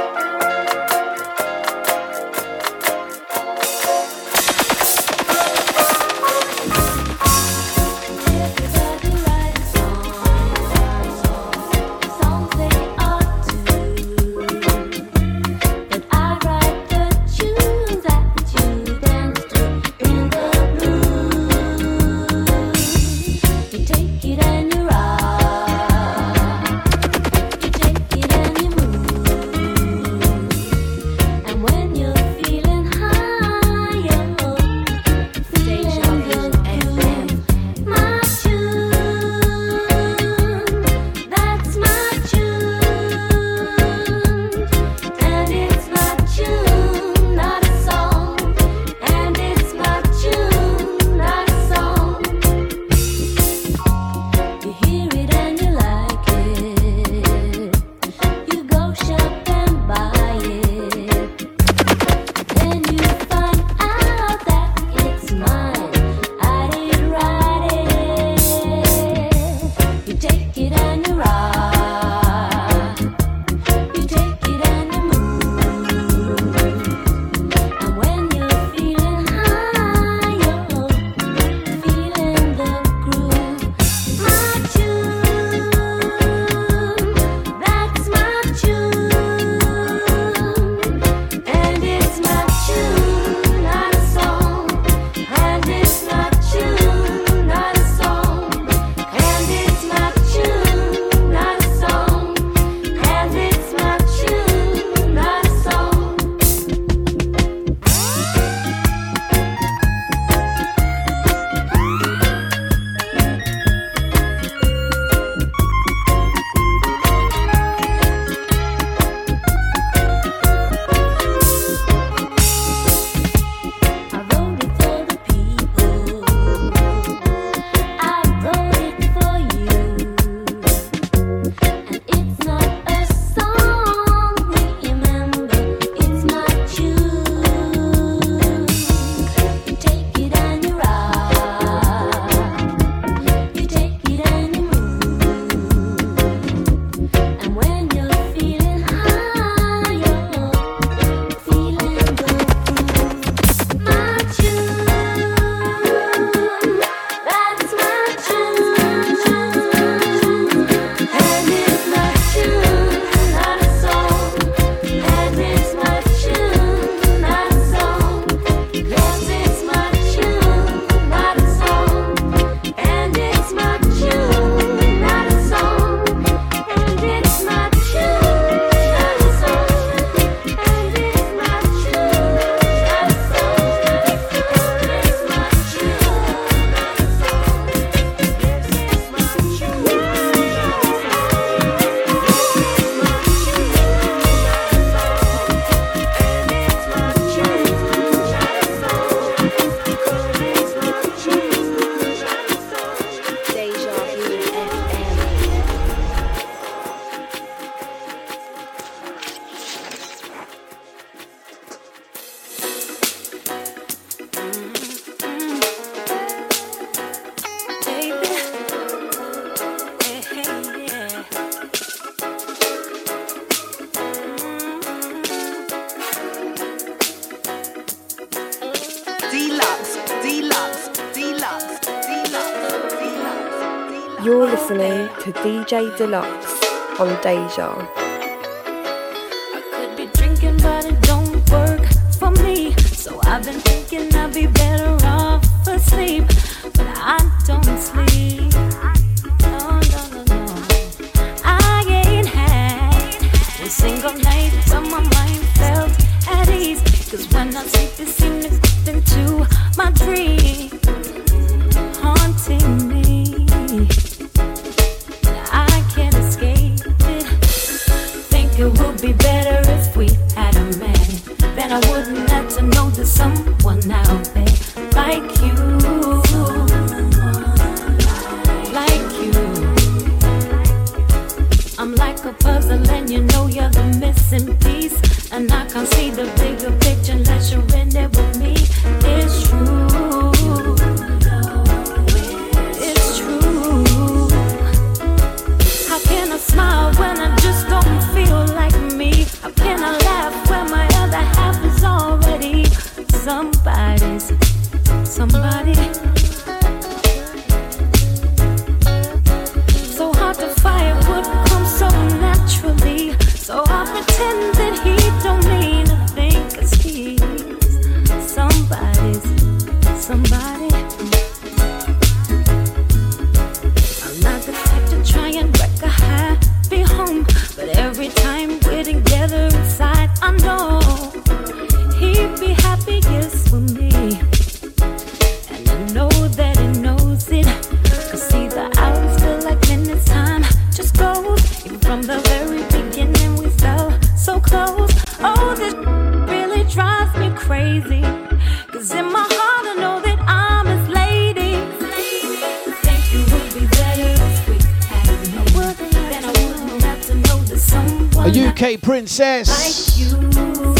DJ Dlux on Deja.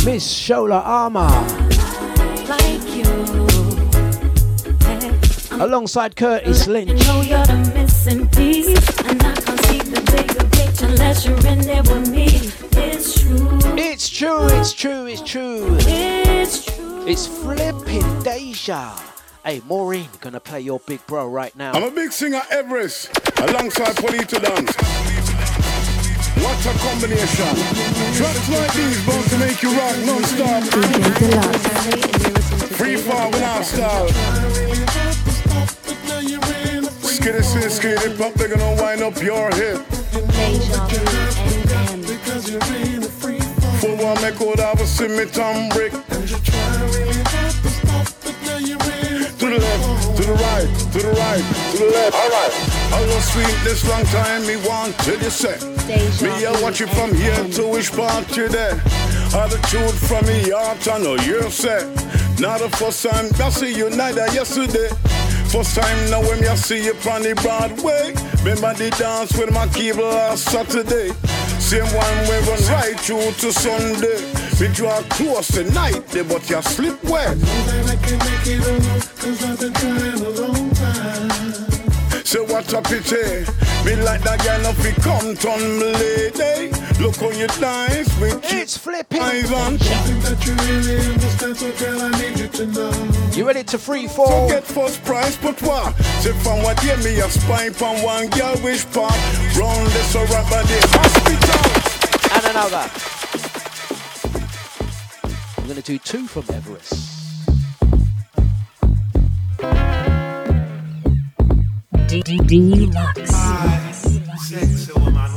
Miss Shola Ama, like you. alongside Curtis You Lynch. know you're the missing piece, and I can't see the bigger picture unless you're in there with me. It's true. It's true, it's true, it's true. It's true. It's flipping Deja. Hey, Maureen, gonna play your big bro right now. I'm a big singer, Everest, alongside Polito Dance. What a combination. Tracks like these bound to make you rock non-stop. Free fall with our style. Skitty, skitty, skitty, pop, they're gonna wind up your hip. For one, make out have a cement and brick. To the left, to the right, to the right, to the left. Alright. I was sweet this long time, me want till you say. Me, I watch you from here to which part you there. All the truth from me heart, I know you're set. Not the first time I see you neither yesterday. First time now when I see you on the Broadway. Remember the dance with my cable last Saturday. Same one we run right through to Sunday. We draw close tonight, eh, but you slip wet. Say what a pity. Me like that girl if you come turn me lady. Look on your nice with It's flipping. eyes on. You ready to free fall? So fall? get first prize, but what? Say from what year me a spy from one girl wish pop. Round this a rap the hospital. And another. I'm gonna do two from Everest. Dlux. Sexy woman, we are set.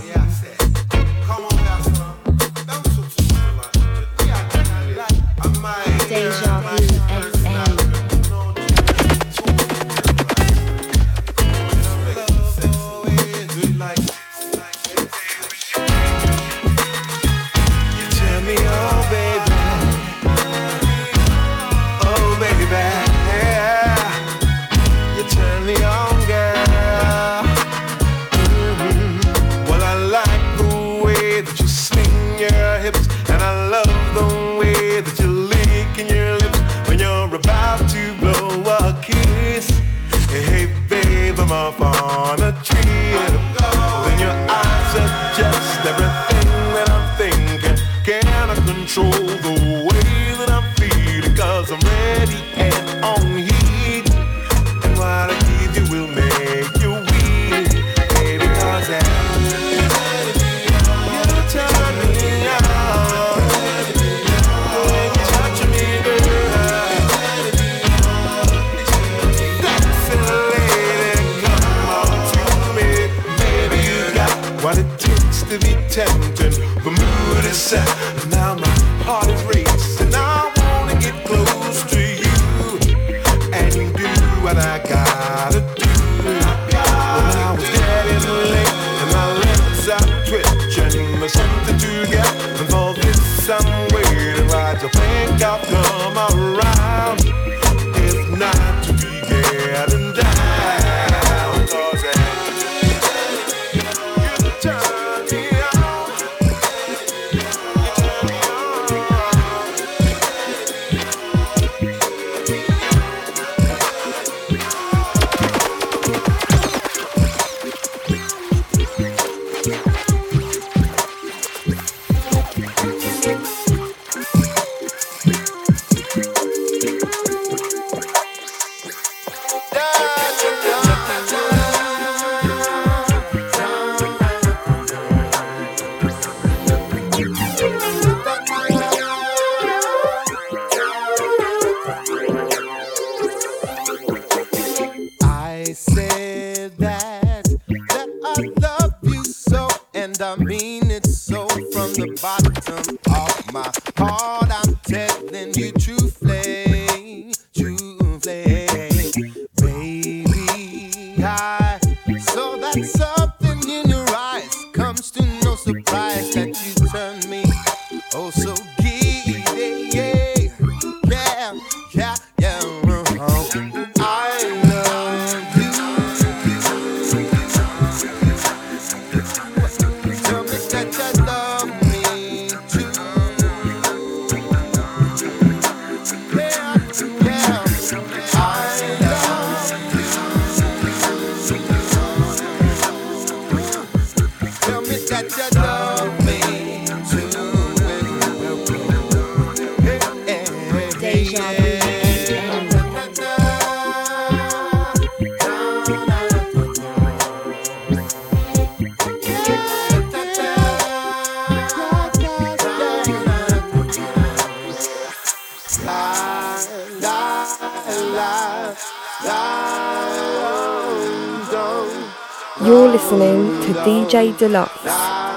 Dlux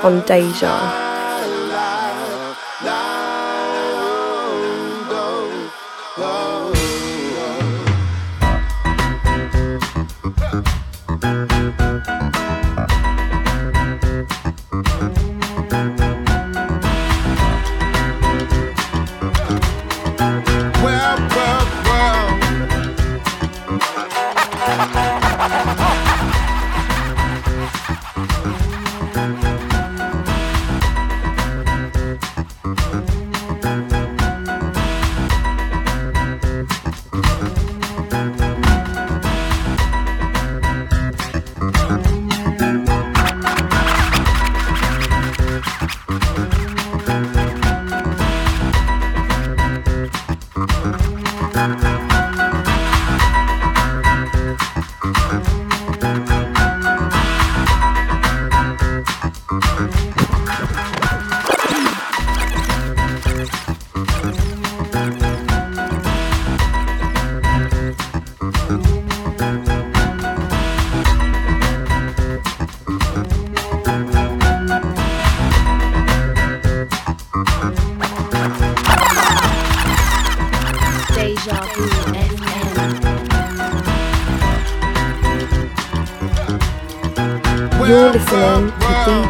on Deja.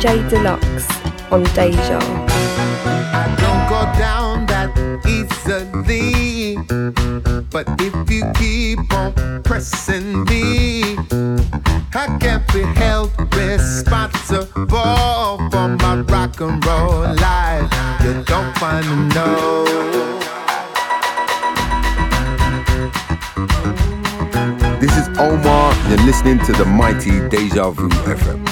Dlux on Deja. I don't go down that easily, but if you keep on pressing me, I can't be held responsible for my rock and roll life. You don't wanna know. This is Omar. You're listening to the mighty Deja Vu FM.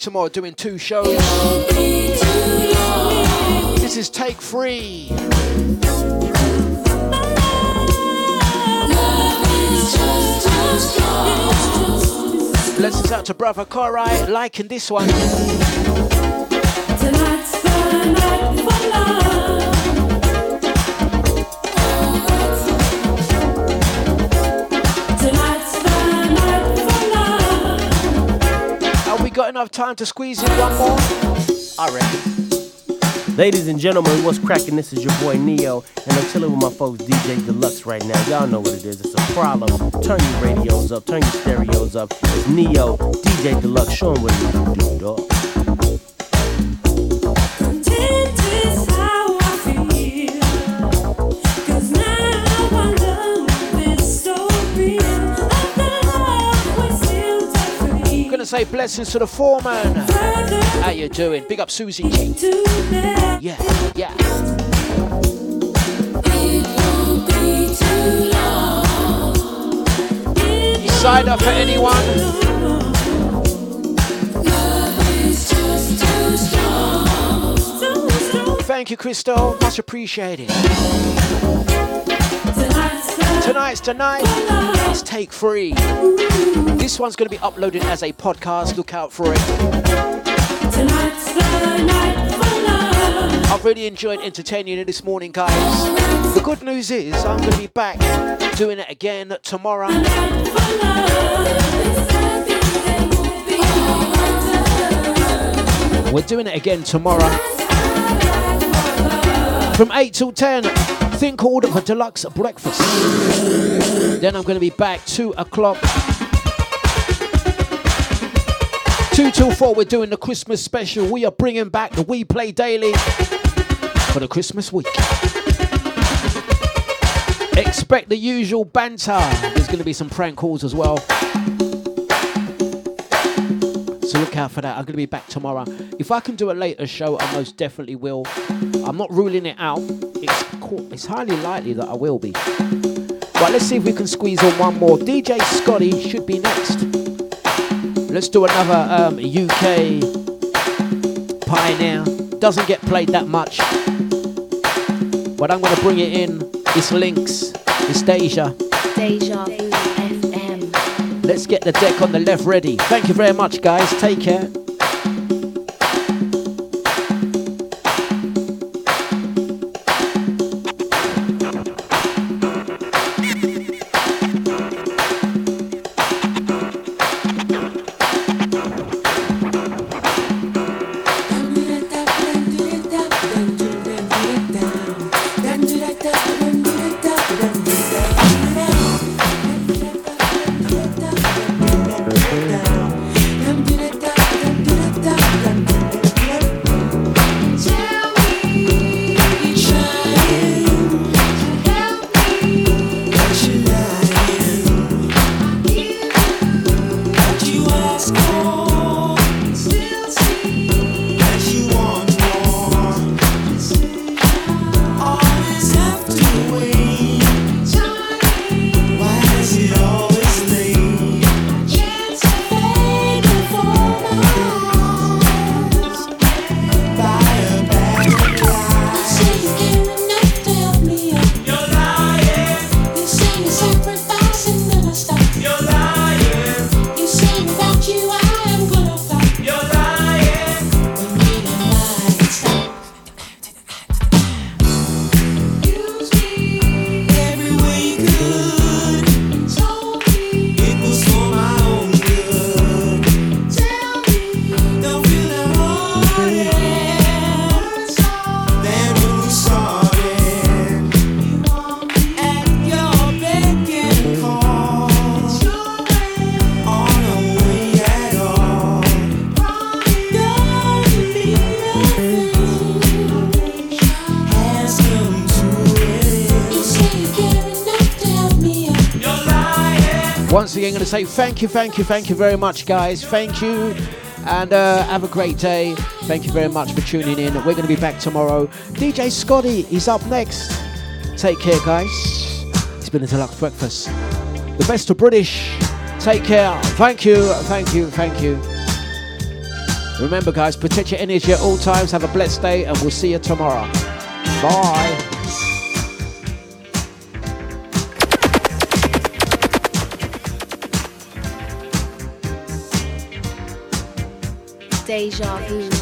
Back tomorrow doing two shows. This is Take Three. Blessings out to brother Korai, liking this one. Have we got enough time to squeeze in one more? I reckon. Ladies and gentlemen, what's cracking? This is your boy Neo, and I'm chilling with my folks DJ Dlux right now. Y'all know what it is. It's a problem. Turn your radios up, turn your stereos up. It's Neo, DJ Dlux. Show 'em what you do, dog. Say blessings to the foreman. How you doing? Big up Susie. Yeah, yeah. Side up for anyone? Thank you, Crystal. Much appreciated. Tonight's tonight. It's take three. This one's going to be uploaded as a podcast. Look out for it. I've really enjoyed entertaining you this morning, guys. The good news is I'm going to be back doing it again tomorrow. We're doing it again tomorrow. From 8 till 10, thing called the Dlux Breakfast. Then I'm going to be back 2 o'clock. 2 till 4, we're doing the Christmas special. We are bringing back the We Play Daily for the Christmas week. Expect the usual banter. There's going to be some prank calls as well. Out for that. I'm going to be back tomorrow. If I can do a later show, I most definitely will. I'm not ruling it out. It's, it's highly likely that I will be. Right, let's see if we can squeeze on one more. DJ Scotty should be next. Let's do another um, UK pioneer. Doesn't get played that much. But I'm going to bring it in. It's Linx. It's Deja. Deja. Let's get the deck on the left ready. Thank you very much, guys. Take care. Say thank you, thank you, thank you very much, guys. Thank you. And uh, have a great day. Thank you very much for tuning in. We're going to be back tomorrow. DJ Scotty is up next. Take care, guys. It's been a Dlux breakfast. The best of British. Take care. Thank you, thank you, thank you. Remember, guys, protect your energy at all times. Have a blessed day, and we'll see you tomorrow. Bye. Deja Vu FM.